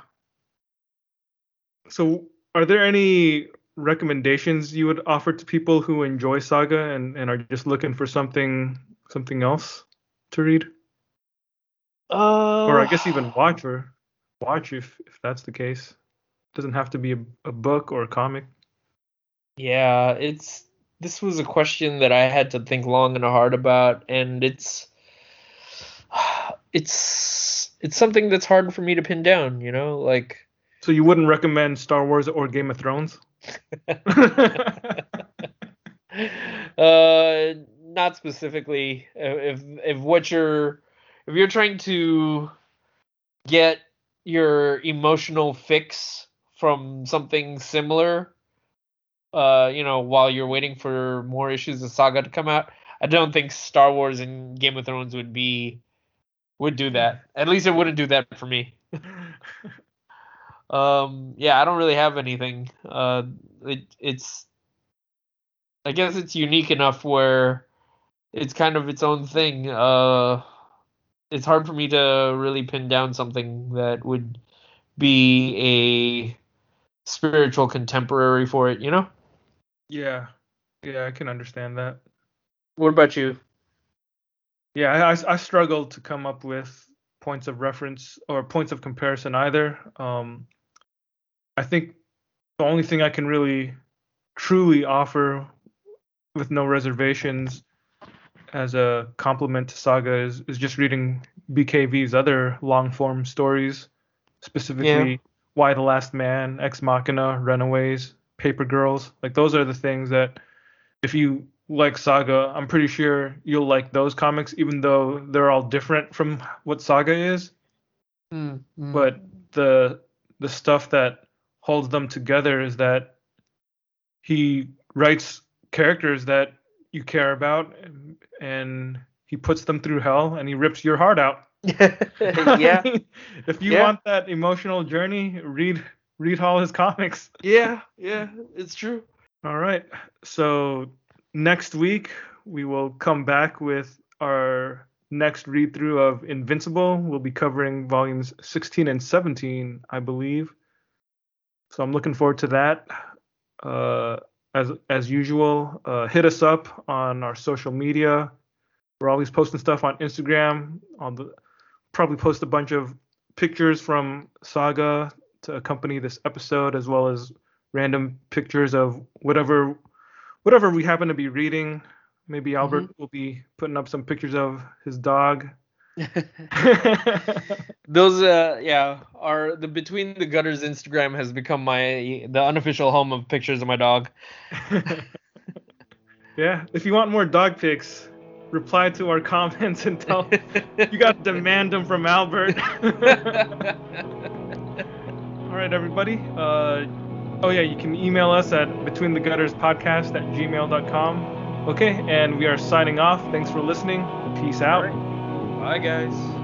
So, are there any recommendations you would offer to people who enjoy Saga and, and are just looking for something something else to read, Uh, or I guess even watch or watch if if that's the case? Doesn't have to be a, a book or a comic. Yeah, it's this was a question that I had to think long and hard about, and it's it's it's something that's hard for me to pin down, you know, like So you wouldn't recommend Star Wars or Game of Thrones? uh not specifically if if what you're if you're trying to get your emotional fix from something similar uh you know while you're waiting for more issues of saga to come out i don't think star wars and game of thrones would be would do that. At least it wouldn't do that for me. Um yeah i don't really have anything. Uh it, it's i guess it's unique enough where it's kind of its own thing. Uh it's hard for me to really pin down something that would be a spiritual contemporary for it you know yeah, yeah, I can understand that. what about you Yeah, I, I, I struggle to come up with points of reference or points of comparison either. Um, I think the only thing I can really truly offer with no reservations as a compliment to Saga is, is just reading BKV's other long form stories, specifically Y the Last Man, Ex Machina, Runaways, Paper Girls. Like those are the things that if you like Saga, I'm pretty sure you'll like those comics, even though they're all different from what Saga is. Mm, mm. But the the stuff that holds them together is that he writes characters that you care about, and, and he puts them through hell, and he rips your heart out. yeah if you Yeah. want that emotional journey, read read all his comics. yeah yeah it's true All right. So next week we will come back with our next read through of Invincible. We'll be covering volumes 16 and 17, I believe. So I'm looking forward to that. Uh, as as usual, uh, hit us up on our social media. We're always posting stuff on Instagram. On the probably post a bunch of pictures from Saga to accompany this episode, as well as random pictures of whatever whatever we happen to be reading. Maybe Albert will be putting up some pictures of his dog. Those uh yeah are the between the gutters Instagram has become my the unofficial home of pictures of my dog. yeah, if you want more dog pics, reply to our comments and tell you got to demand them from Albert. All right, everybody. Uh, oh yeah, you can email us at between the gutters podcast at gmail.com. Okay, and we are signing off. Thanks for listening. Peace out. Bye, guys.